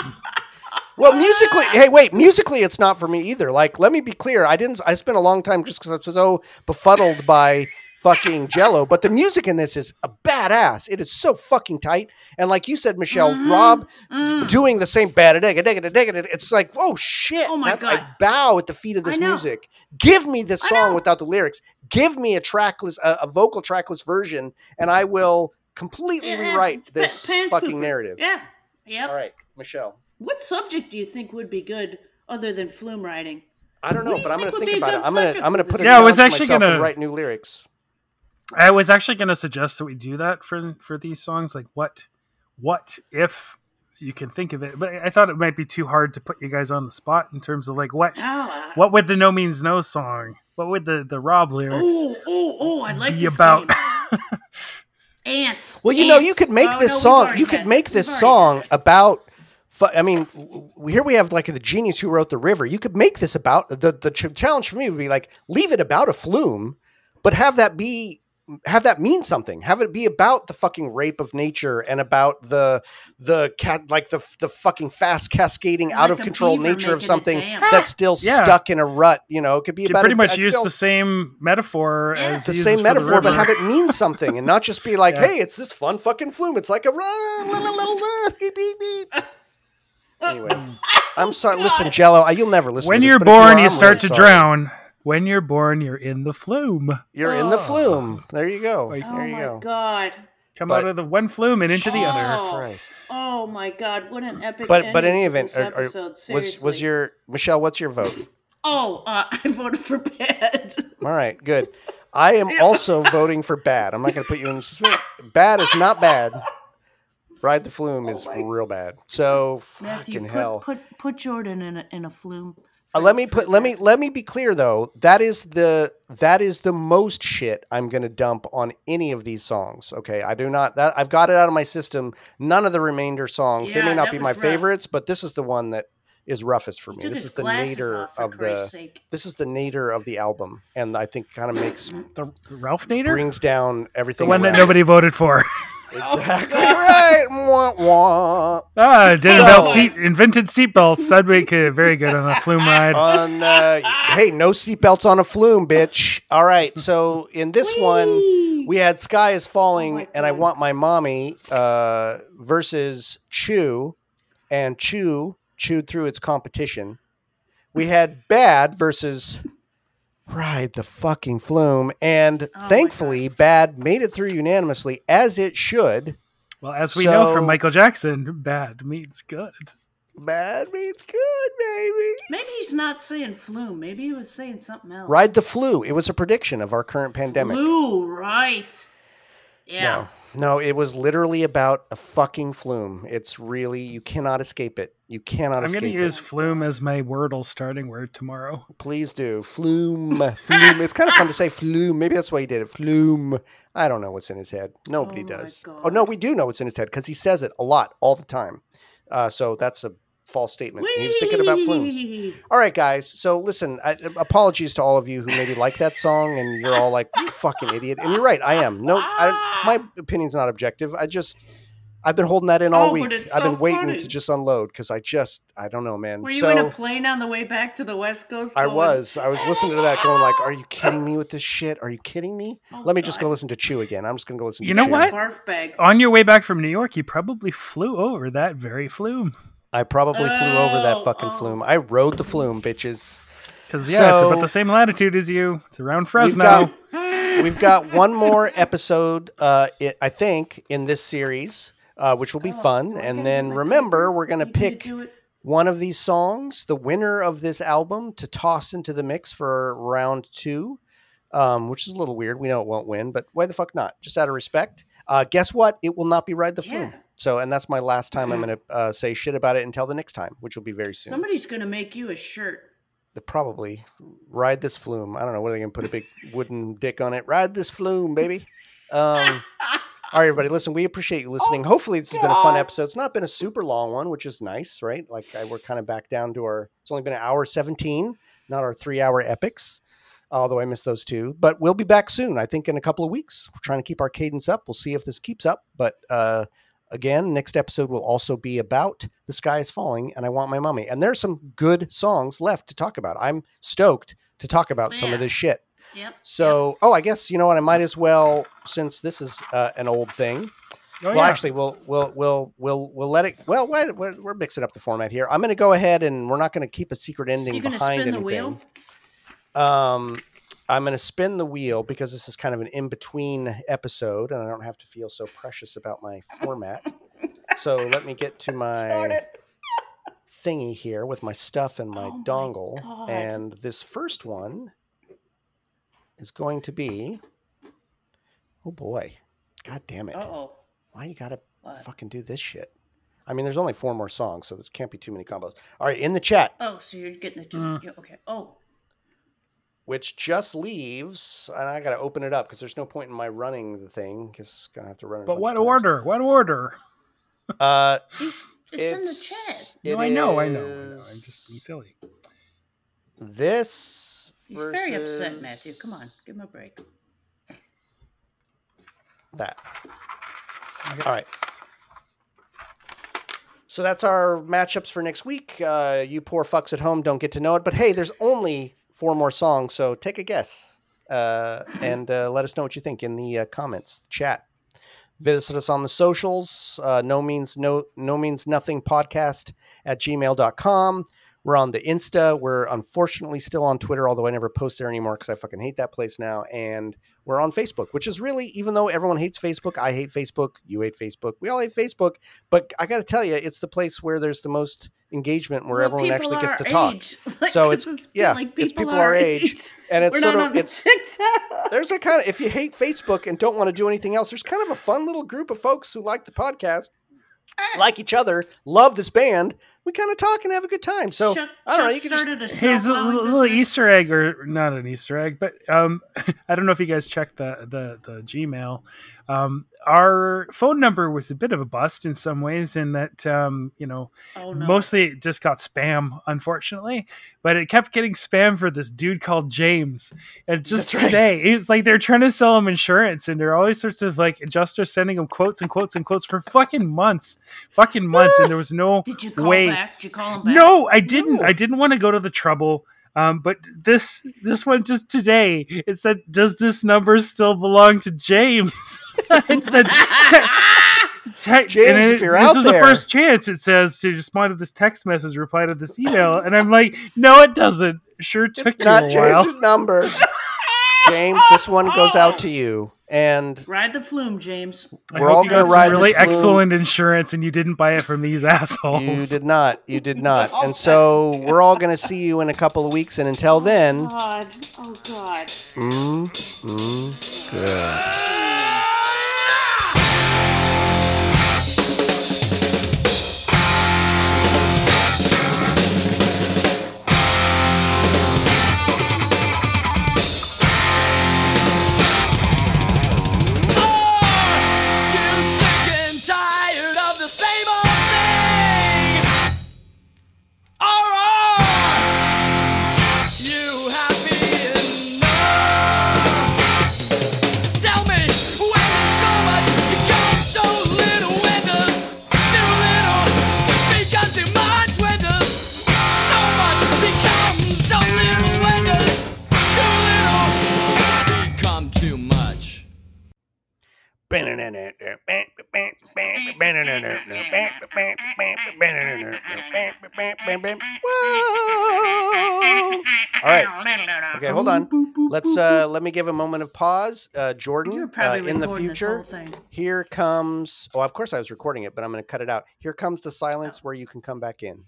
Well, musically, hey, wait, musically, it's not for me either. Like, let me be clear. I didn't. I spent a long time just because I was so befuddled by fucking Jello. But the music in this is a badass. It is so fucking tight. And like you said, Michelle, Mhm. Rob Mm. doing the same bad It's like, oh shit! Oh my That's- I bow at the feet of this music. Give me this song without the lyrics. Give me a trackless, a, a vocal trackless version, and I will completely Yeah, rewrite this pants fucking pooper. narrative. Yeah. Yeah. All right, Michelle. What subject do you think would be good other than flume writing? I don't know, do but I'm going to think about it. I'm going to I'm going to put it Yeah, I was actually myself and gonna- write new lyrics. I was actually going to suggest that we do that for for these songs. Like, what, what if you can think of it? But I thought it might be too hard to put you guys on the spot in terms of like what, Oh, uh, what would the No Means No song, what would the the Rob lyrics oh, oh, oh, I like be this about? Ants. Well, you know, you could make Oh, this no, song. You could had make this We've song had about. fu- I mean, w- w- here we have like the genius who wrote the river. You could make this about the the ch- challenge for me would be like leave it about a flume, but have that be have that mean something. Have it be about the fucking rape of nature and about the the cat like the the fucking fast cascading out Like of control nature of something that's still Yeah. stuck in a rut. You know, it could be You about pretty a- much a- use you know, the same metaphor Yeah. as the same uses for the metaphor, but have it mean something and not just be like, Yeah. hey, it's this fun fucking flume. It's like a run. Anyway, I'm sorry. Listen, Jello, you'll never listen. when to this, you're but you born, are, you start really to sorry. drown. When you're born, you're in the flume. You're in the Oh. flume. There you go. Like- Oh there you my go. god. Come But- out of the one flume and into the Oh. other. Christ. Oh my god, what an epic But but in any event, to this are- are- episode, was seriously. was your Michelle? What's your vote? Oh, uh, I voted for bed. All right, good. I am also voting for bad. I'm not going to put you in. Bad is not bad. Ride the flume is real bad. So Matthew, fucking put, hell. put put Jordan in a in a flume. Uh, let me put let me let me be clear though. That is the that is the most shit I'm going to dump on any of these songs. Okay, I do not that I've got it out of my system. None of the remainder songs. they may not be my rough. favorites, but this is the one that is roughest for He me. This is the glasses nadir off, of the sake. this is the nadir of the album, and I think kind of makes The Ralph Nader? brings down everything The everything. one that nobody voted for. Exactly right. Mwah, mwah. ah, did So- invent seat, invented seatbelts. That'd make it very good on a flume ride. On uh, hey, no seatbelts on a flume, bitch. All right. So in this one, we had "Sky Is Falling" Oh and "I Want My Mommy" uh, versus Chew, and Chew chewed through its competition. We had "Bad" versus Ride the fucking flume, and Oh thankfully, "Bad" made it through unanimously as it should. Well, as we know from Michael Jackson, bad means good. Bad means good, baby. Maybe he's not saying flume. Maybe he was saying something else. Ride the flu. It was a prediction of our current pandemic. Flu, right? Yeah. No, no, it was literally about a fucking flume. It's really you cannot escape it. You cannot I'm escape going to it. use flume as my Wordle starting word tomorrow. Please do flume, flume. It's kind of fun to say flume. Maybe that's why he did it. Flume. I don't know what's in his head. Nobody Oh does. God. Oh no, we do know what's in his head because he says it a lot, all the time. Uh, so that's a false statement. He was thinking about flumes. All right, guys. So listen, I, apologies to all of you who maybe like that song, and you're all like, "You fucking idiot." And you're right. I am. No, I, my opinion's not objective. I just, I've been holding that in all Oh, week. but it's I've so been waiting funny. to just unload because I just, I don't know, man. Were you so in a plane on the way back to the West Coast? I was, I was listening to that, going like, "Are you kidding me with this shit? Are you kidding me?" Oh, Let me just go listen to Chew again. I'm just gonna go listen. You to know Chew. what? Barf bag. On your way back from New York, you probably flew over that very flume. I probably flew over that Oh, fucking oh. flume. I rode the flume, bitches. Because, yeah, it's about the same latitude as you. It's around We've Fresno. got, we've got one more episode, uh, it, I think, in this series, uh, which will be fun. And then remember, we're going to You pick one of these songs, the winner of this album, to toss into the mix for round two, um, which is a little weird. We know it won't win, but why the fuck not? Just out of respect. Uh, guess what? It will not be Ride the Flume. Yeah. So, and that's my last time I'm going to uh, say shit about it until the next time, which will be very soon. Somebody's gonna make you a shirt. The- probably ride this flume. I don't know. What are they going to put a big wooden dick on it? Ride this flume, baby. Um, all right, everybody. Listen, we appreciate you listening. Hopefully, this has been a fun episode. It's not been a super long one, which is nice, right? Like I, we're kind of back down to our. It's only been an hour seventeen, not our three-hour epics. Although I missed those two, but we'll be back soon. I think in a couple of weeks. We're trying to keep our cadence up. We'll see if this keeps up. But uh, again, next episode will also be about the sky is falling, and I want my mummy. And there's some good songs left to talk about. I'm stoked to talk about some of this shit. Yep. So, oh, I guess you know what? I might as well, since this is uh, an old thing. Oh, well, yeah. actually, we'll we'll we'll we'll we'll let it. Well, we're, we're mixing up the format here. I'm going to go ahead and we're not going to keep a secret ending You gonna behind spin the anything. wheel? Um, I'm going to spin the wheel because this is kind of an in between episode, and I don't have to feel so precious about my format. so let me get to my thingy here with my stuff and my Oh dongle, God. and this first one is going to be. Oh boy, god damn it! Oh. Why you gotta fucking do this shit? I mean, there's only four more songs, so there can't be too many combos. All right, in the chat, Oh, so you're getting the two. Mm. Yeah, okay. Oh. Which just leaves, and I got to open it up because there's no point in my running the thing because gonna have to run it. But what order? What order? Uh, It's, it's, in the chat. No, I know, I know, I know. I'm just being silly. this. He's very upset, Matthew. Come on, give him a break. That. All right. So that's our matchups for next week. Uh, you poor fucks at home don't get to know it, but hey, there's only four more songs, so take a guess uh, and uh, let us know what you think in the uh, comments chat. Visit us on the socials. Uh, no means no no means nothing podcast at gmail.com. We're on the Insta. We're unfortunately still on Twitter, although I never post there anymore because I fucking hate that place now. And we're on Facebook, which is really, even though everyone hates Facebook, I hate Facebook. You hate Facebook. We all hate Facebook. But I got to tell you, it's the place where there's the most engagement, where Well, everyone actually gets to talk. Like, So it's- is yeah, like it's people our age, and it's We're sort not of- on it's- TikTok. There's a kind of, if you hate Facebook and don't want to do anything else, there's kind of a fun little group of folks who like the podcast, eh. like each other, love this band. We kind of talk and have a good time. So Chuck, I don't know. You can just started a Here's a little, little business. Easter egg, or not an Easter egg, but um, I don't know if you guys checked the the, the Gmail. Um, our phone number was a bit of a bust in some ways, in that um, you know Oh, no. mostly it just got spam, unfortunately. But it kept getting spam for this dude called James. And just That's right. today, it's like they're trying to sell him insurance, and there are all these sorts of like adjusters sending him quotes and quotes and quotes for fucking months, fucking months, and there was no Did you call way. back? Did you call him back? No, I didn't. No. I didn't want to go to the trouble. Um, but this this one just today it said, "Does this number still belong to James?" it said, te- James, and if you're this out is there. the first chance it says to respond to this text message, reply to this email, and I'm like, "No, it doesn't." Sure took it's you not a while. Number. James, this one goes out to you. And Ride the flume, James. We're hope all gonna ride really this excellent insurance, and you didn't buy it from these assholes. you did not. You did not. And so we're all going to see you in a couple of weeks. And until then, oh God. Oh, God. mm, mm, good. Whoa. All right. Okay, hold on. Let's uh let me give a moment of pause. Uh You were Jordan, uh, probably in the recording this future, whole thing. here comes Oh, of course I was recording it, but I'm going to cut it out. Here comes the silence where you can come back in.